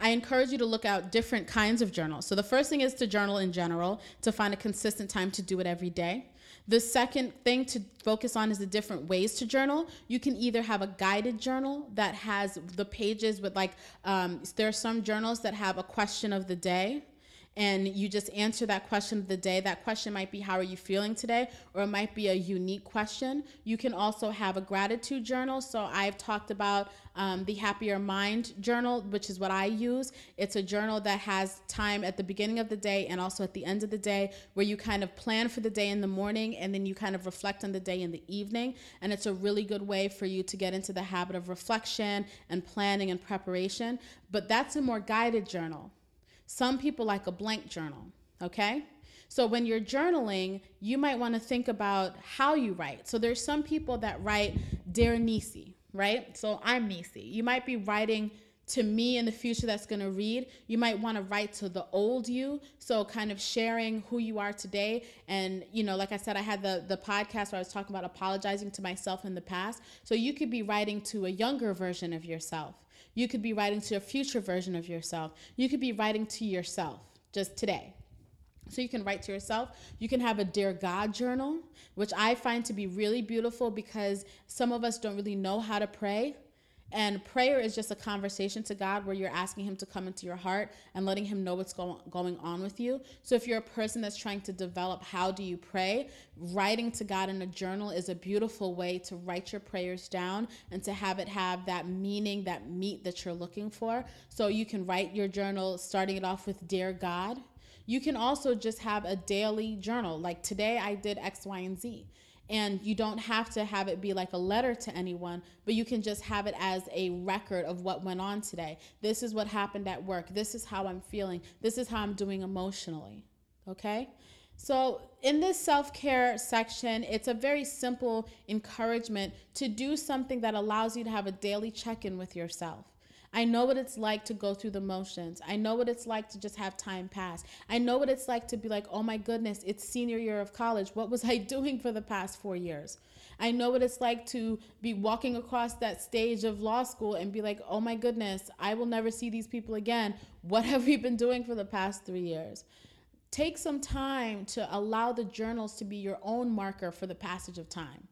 I encourage you to look out different kinds of journals. So the first thing is to journal in general, to find a consistent time to do it every day. The second thing to focus on is the different ways to journal. You can either have a guided journal that has the pages with like, um, there are some journals that have a question of the day and you just answer that question of the day. That question might be, How are you feeling today? Or it might be a unique question. You can also have a gratitude journal. So I've talked about um, the Happier Mind journal, which is what I use. It's a journal that has time at the beginning of the day and also at the end of the day where you kind of plan for the day in the morning and then you kind of reflect on the day in the evening. And it's a really good way for you to get into the habit of reflection and planning and preparation. But that's a more guided journal. Some people like a blank journal, okay? So when you're journaling, you might want to think about how you write. So there's some people that write Dear Nisi, right? So I'm Nisi. You might be writing to me in the future that's going to read. You might want to write to the old you. So kind of sharing who you are today. And, you know, like I said, I had the, the podcast where I was talking about apologizing to myself in the past. So you could be writing to a younger version of yourself. You could be writing to a future version of yourself. You could be writing to yourself just today. So you can write to yourself. You can have a Dear God journal, which I find to be really beautiful because some of us don't really know how to pray. And prayer is just a conversation to God where you're asking Him to come into your heart and letting Him know what's go- going on with you. So, if you're a person that's trying to develop how do you pray, writing to God in a journal is a beautiful way to write your prayers down and to have it have that meaning, that meat that you're looking for. So, you can write your journal starting it off with Dear God. You can also just have a daily journal. Like today, I did X, Y, and Z. And you don't have to have it be like a letter to anyone, but you can just have it as a record of what went on today. This is what happened at work. This is how I'm feeling. This is how I'm doing emotionally. Okay? So, in this self care section, it's a very simple encouragement to do something that allows you to have a daily check in with yourself. I know what it's like to go through the motions. I know what it's like to just have time pass. I know what it's like to be like, oh my goodness, it's senior year of college. What was I doing for the past four years? I know what it's like to be walking across that stage of law school and be like, oh my goodness, I will never see these people again. What have we been doing for the past three years? take some time to allow the journals to be your own marker for the passage of time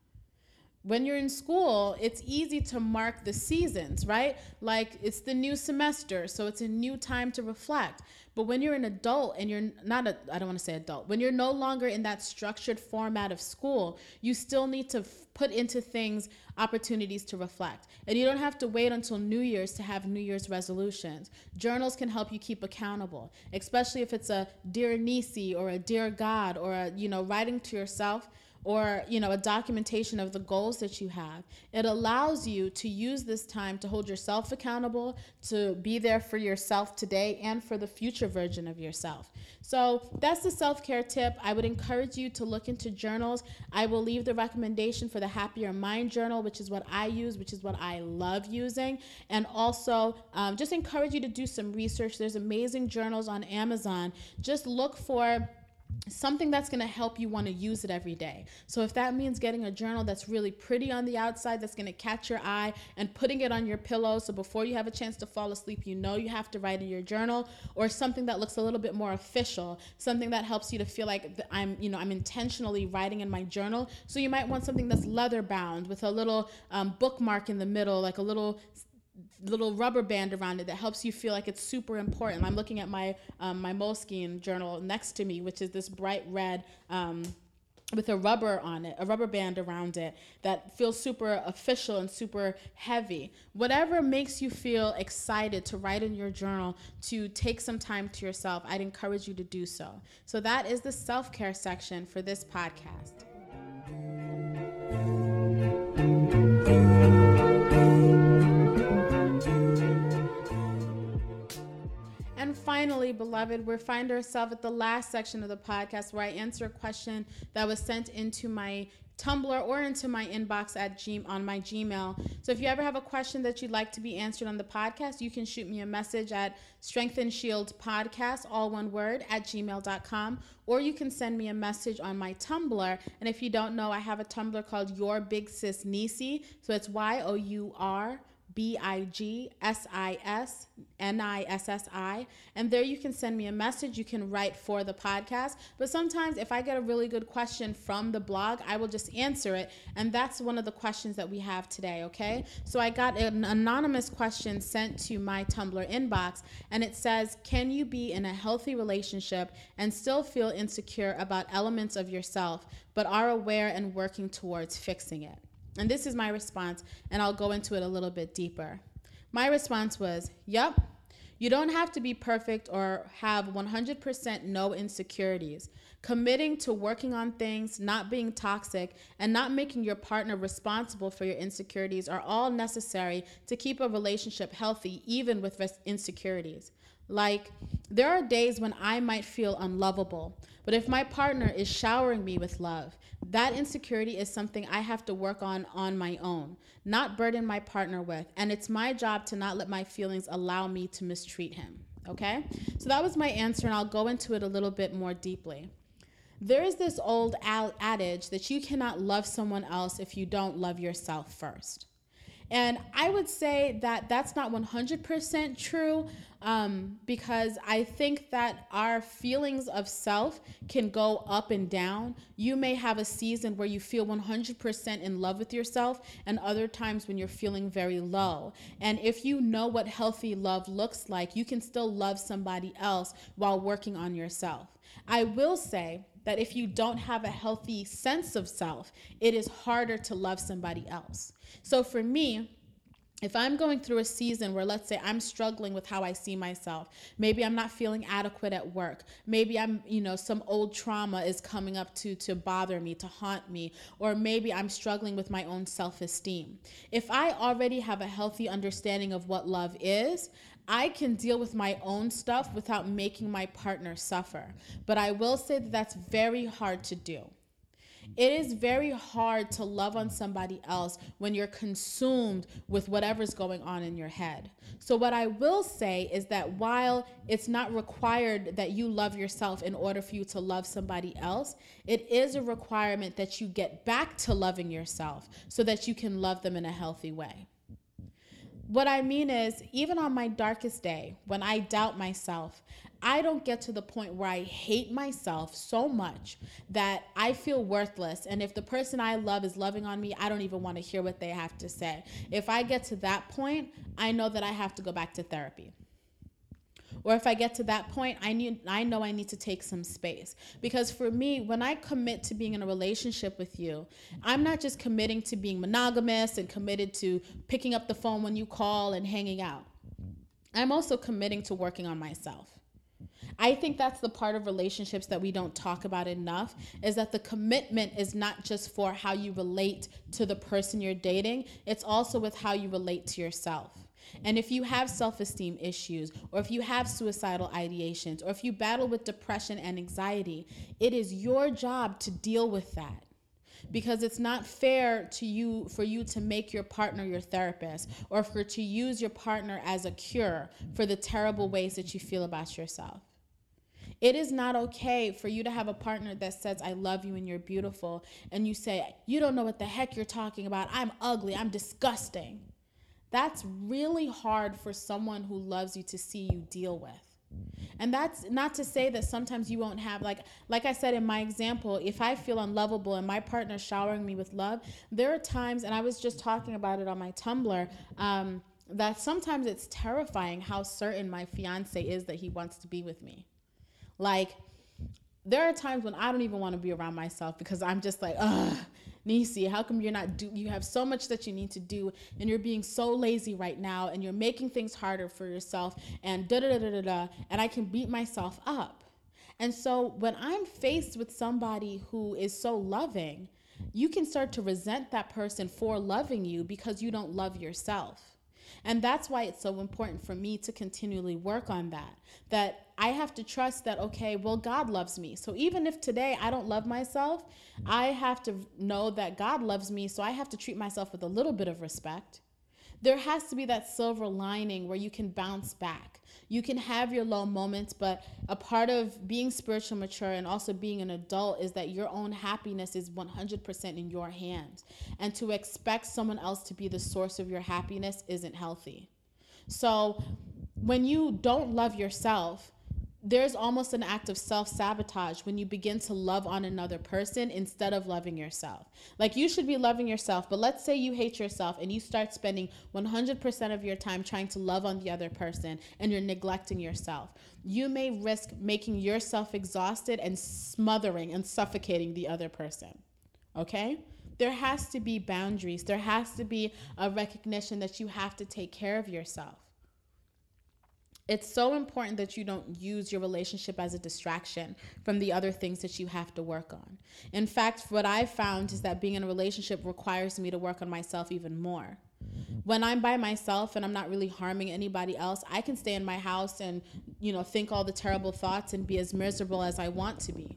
when you're in school, it's easy to mark the seasons, right? Like it's the new semester, so it's a new time to reflect. But when you're an adult and you're not a, I don't want to say adult, when you're no longer in that structured format of school, you still need to f- put into things opportunities to reflect. And you don't have to wait until New Year's to have New Year's resolutions. Journals can help you keep accountable, especially if it's a dear Nisi or a dear God or a, you know, writing to yourself or you know a documentation of the goals that you have. It allows you to use this time to hold yourself accountable to be there for yourself today and for the future version of yourself. So that's the self-care tip. I would encourage you to look into journals. I will leave the recommendation for the happier mind journal which is what i use which is what i love using. And also um, just encourage you to do some research. There's amazing journals on amazon. Just look for something that's going to help you want to use it every day. So if that means getting a journal that's really pretty on the outside that's going to catch your eye and putting it on your pillow so before you have a chance to fall asleep you know you have to write in your journal or something that looks a little bit more official, something that helps you to feel like I'm, you know, I'm intentionally writing in my journal. So you might want something that's leather bound with a little um, bookmark in the middle, like a little little rubber band around it that helps you feel like it's super important. I'm looking at my um, my Moleskine journal next to me, which is this bright red. Um, with a rubber on it, a rubber band around it that feels super official and super heavy. Whatever makes you feel excited to write in your journal, to take some time to yourself, I'd encourage you to do so. So, that is the self care section for this podcast. Finally, beloved, we find ourselves at the last section of the podcast where I answer a question that was sent into my Tumblr or into my inbox at G- on my Gmail. So if you ever have a question that you'd like to be answered on the podcast, you can shoot me a message at Strength and Shield Podcast, all one word, at gmail.com, or you can send me a message on my Tumblr. And if you don't know, I have a Tumblr called Your Big Sis Nisi. So it's Y O U R B I G S I S N I S S I. And there you can send me a message. You can write for the podcast. But sometimes, if I get a really good question from the blog, I will just answer it. And that's one of the questions that we have today, okay? So I got an anonymous question sent to my Tumblr inbox, and it says Can you be in a healthy relationship and still feel insecure about elements of yourself, but are aware and working towards fixing it? And this is my response, and I'll go into it a little bit deeper. My response was, Yep, you don't have to be perfect or have 100% no insecurities. Committing to working on things, not being toxic, and not making your partner responsible for your insecurities are all necessary to keep a relationship healthy, even with insecurities. Like, there are days when I might feel unlovable, but if my partner is showering me with love, that insecurity is something I have to work on on my own, not burden my partner with. And it's my job to not let my feelings allow me to mistreat him. Okay? So that was my answer, and I'll go into it a little bit more deeply. There is this old adage that you cannot love someone else if you don't love yourself first. And I would say that that's not 100% true um, because I think that our feelings of self can go up and down. You may have a season where you feel 100% in love with yourself, and other times when you're feeling very low. And if you know what healthy love looks like, you can still love somebody else while working on yourself. I will say, that if you don't have a healthy sense of self, it is harder to love somebody else. So for me, if I'm going through a season where, let's say, I'm struggling with how I see myself, maybe I'm not feeling adequate at work, maybe I'm, you know, some old trauma is coming up to to bother me, to haunt me, or maybe I'm struggling with my own self-esteem. If I already have a healthy understanding of what love is, I can deal with my own stuff without making my partner suffer. But I will say that that's very hard to do. Mm. It is very hard to love on somebody else when you're consumed with whatever's going on in your head. So, what I will say is that while it's not required that you love yourself in order for you to love somebody else, it is a requirement that you get back to loving yourself so that you can love them in a healthy way what I mean is, even on my darkest day, when I doubt myself, I don't get to the point where I hate myself so much that I feel worthless. And if the person I love is loving on me, I don't even want to hear what they have to say. If I get to that point, I know that I have to go back to therapy or if I get to that point, I need I know I need to take some space. Because for me, when I commit to being in a relationship with you, I'm not just committing to being monogamous and committed to picking up the phone when you call and hanging out. I'm also committing to working on myself. I think that's the part of relationships that we don't talk about enough is that the commitment is not just for how you relate to the person you're dating, it's also with how you relate to yourself. And if you have self esteem issues, or if you have suicidal ideations, or if you battle with depression and anxiety, it is your job to deal with that because it's not fair to you for you to make your partner your therapist or for to use your partner as a cure for the terrible ways that you feel about yourself. It is not okay for you to have a partner that says, I love you and you're beautiful, and you say, You don't know what the heck you're talking about. I'm ugly. I'm disgusting. That's really hard for someone who loves you to see you deal with. And that's not to say that sometimes you won't have like like I said in my example, if I feel unlovable and my partner showering me with love, there are times, and I was just talking about it on my Tumblr, um, that sometimes it's terrifying how certain my fiance is that he wants to be with me. Like, there are times when I don't even want to be around myself because I'm just like, ugh, Nisi, how come you're not do you have so much that you need to do and you're being so lazy right now and you're making things harder for yourself and da da da da da and I can beat myself up. And so when I'm faced with somebody who is so loving, you can start to resent that person for loving you because you don't love yourself. And that's why it's so important for me to continually work on that. That I have to trust that, okay, well, God loves me. So even if today I don't love myself, I have to know that God loves me. So I have to treat myself with a little bit of respect. There has to be that silver lining where you can bounce back you can have your low moments, but a part of being spiritual mature and also being an adult is that your own happiness is 100% in your hands. And to expect someone else to be the source of your happiness isn't healthy. So when you don't love yourself, there's almost an act of self sabotage when you begin to love on another person instead of loving yourself. Like you should be loving yourself, but let's say you hate yourself and you start spending 100% of your time trying to love on the other person and you're neglecting yourself. You may risk making yourself exhausted and smothering and suffocating the other person. Okay? There has to be boundaries, there has to be a recognition that you have to take care of yourself. It's so important that you don't use your relationship as a distraction from the other things that you have to work on. In fact, what I've found is that being in a relationship requires me to work on myself even more. When I'm by myself and I'm not really harming anybody else, I can stay in my house and, you know, think all the terrible thoughts and be as miserable as I want to be.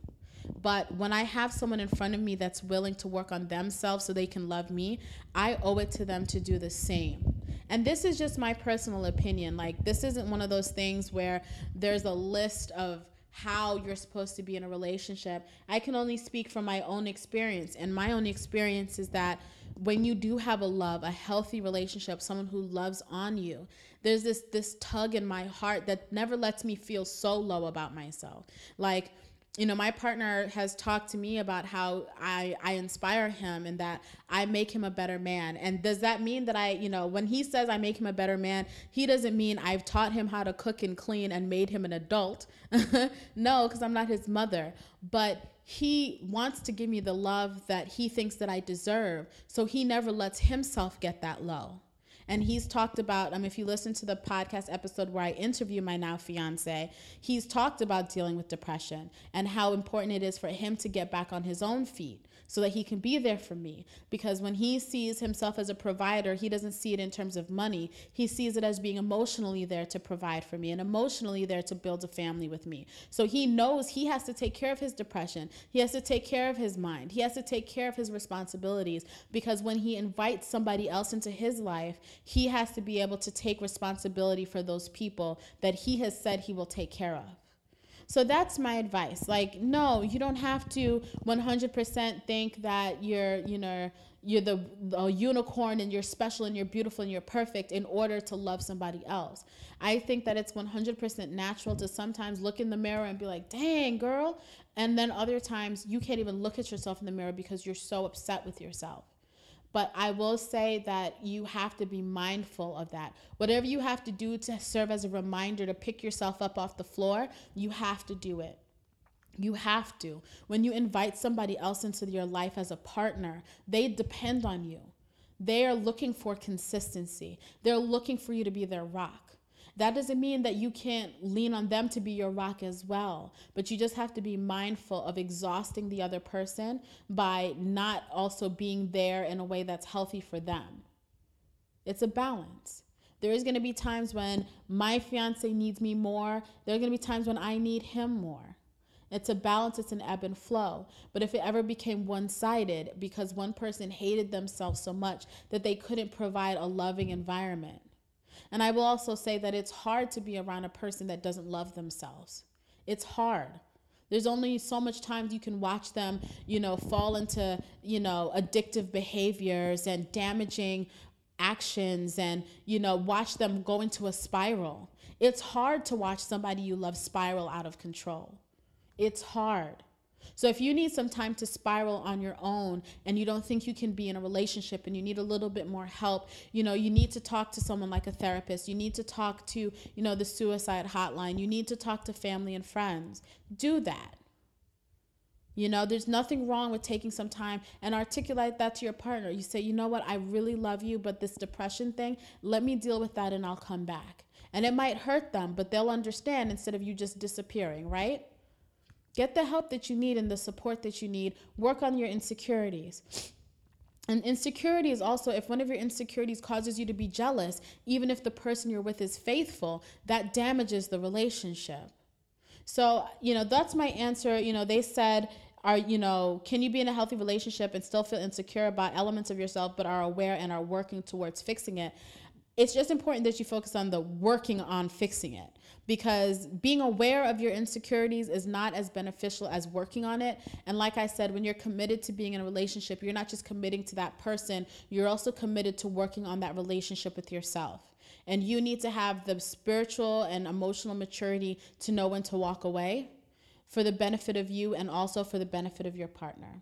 But when I have someone in front of me that's willing to work on themselves so they can love me, I owe it to them to do the same. And this is just my personal opinion. Like, this isn't one of those things where there's a list of how you're supposed to be in a relationship. I can only speak from my own experience. And my own experience is that when you do have a love, a healthy relationship, someone who loves on you, there's this this tug in my heart that never lets me feel so low about myself. Like you know, my partner has talked to me about how I, I inspire him and that I make him a better man. And does that mean that I, you know, when he says I make him a better man, he doesn't mean I've taught him how to cook and clean and made him an adult. no, because I'm not his mother. But he wants to give me the love that he thinks that I deserve. So he never lets himself get that low. And he's talked about, um, if you listen to the podcast episode where I interview my now fiance, he's talked about dealing with depression and how important it is for him to get back on his own feet so that he can be there for me. Because when he sees himself as a provider, he doesn't see it in terms of money. He sees it as being emotionally there to provide for me and emotionally there to build a family with me. So he knows he has to take care of his depression. He has to take care of his mind. He has to take care of his responsibilities because when he invites somebody else into his life, he has to be able to take responsibility for those people that he has said he will take care of. So that's my advice. Like, no, you don't have to 100% think that you're, you know, you're the, the unicorn and you're special and you're beautiful and you're perfect in order to love somebody else. I think that it's 100% natural to sometimes look in the mirror and be like, dang, girl. And then other times you can't even look at yourself in the mirror because you're so upset with yourself. But I will say that you have to be mindful of that. Whatever you have to do to serve as a reminder to pick yourself up off the floor, you have to do it. You have to. When you invite somebody else into your life as a partner, they depend on you. They are looking for consistency. They're looking for you to be their rock. That doesn't mean that you can't lean on them to be your rock as well, but you just have to be mindful of exhausting the other person by not also being there in a way that's healthy for them. It's a balance. There is going to be times when my fiance needs me more. There are going to be times when I need him more. It's a balance, it's an ebb and flow. But if it ever became one sided because one person hated themselves so much that they couldn't provide a loving environment. And I will also say that it's hard to be around a person that doesn't love themselves. It's hard. There's only so much time you can watch them, you know, fall into, you know, addictive behaviors and damaging actions and, you know, watch them go into a spiral. It's hard to watch somebody you love spiral out of control. It's hard. So if you need some time to spiral on your own and you don't think you can be in a relationship and you need a little bit more help, you know, you need to talk to someone like a therapist. You need to talk to, you know, the suicide hotline. You need to talk to family and friends. Do that. You know, there's nothing wrong with taking some time and articulate that to your partner. You say, you know what, I really love you, but this depression thing, let me deal with that and I'll come back. And it might hurt them, but they'll understand instead of you just disappearing, right? Get the help that you need and the support that you need. Work on your insecurities. And insecurity is also if one of your insecurities causes you to be jealous, even if the person you're with is faithful, that damages the relationship. So, you know, that's my answer. You know, they said, are, you know, can you be in a healthy relationship and still feel insecure about elements of yourself, but are aware and are working towards fixing it? It's just important that you focus on the working on fixing it because being aware of your insecurities is not as beneficial as working on it. And like I said, when you're committed to being in a relationship, you're not just committing to that person, you're also committed to working on that relationship with yourself. And you need to have the spiritual and emotional maturity to know when to walk away for the benefit of you and also for the benefit of your partner.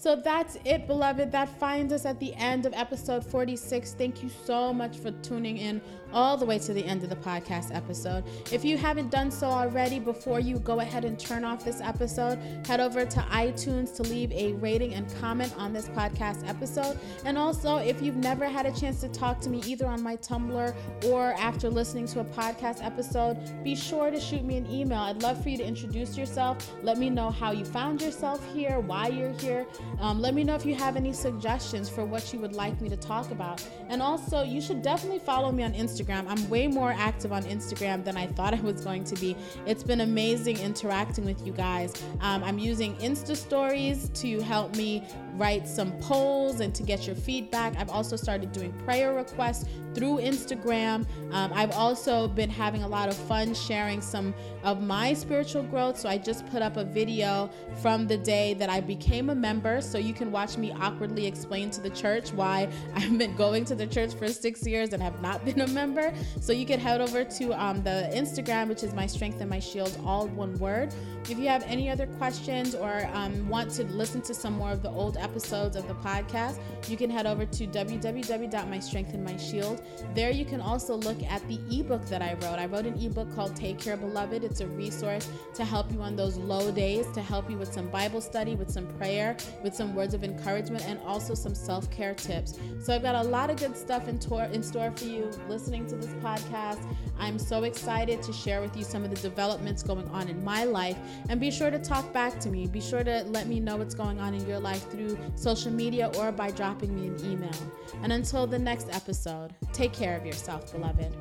So that's it, beloved. That finds us at the end of episode 46. Thank you so much for tuning in all the way to the end of the podcast episode. If you haven't done so already, before you go ahead and turn off this episode, head over to iTunes to leave a rating and comment on this podcast episode. And also, if you've never had a chance to talk to me either on my Tumblr or after listening to a podcast episode, be sure to shoot me an email. I'd love for you to introduce yourself. Let me know how you found yourself here, why you're here. Um, let me know if you have any suggestions for what you would like me to talk about. And also, you should definitely follow me on Instagram. I'm way more active on Instagram than I thought I was going to be. It's been amazing interacting with you guys. Um, I'm using Insta stories to help me write some polls and to get your feedback. I've also started doing prayer requests through Instagram. Um, I've also been having a lot of fun sharing some of my spiritual growth. So I just put up a video from the day that I became a member. So you can watch me awkwardly explain to the church why I've been going to the church for six years and have not been a member. So you can head over to um, the Instagram, which is my strength and my shield, all one word. If you have any other questions or um, want to listen to some more of the old episodes of the podcast, you can head over to www.mystrengthandmyshield. There you can also look at the ebook that I wrote. I wrote an ebook called Take Care Beloved. It's a resource to help you on those low days, to help you with some Bible study, with some prayer, with some words of encouragement, and also some self care tips. So I've got a lot of good stuff in, tor- in store for you listening to this podcast. I'm so excited to share with you some of the developments going on in my life and be sure to talk back to me. Be sure to let me know what's going on in your life through social media or by dropping me an email. And until the next episode, take care of yourself, beloved.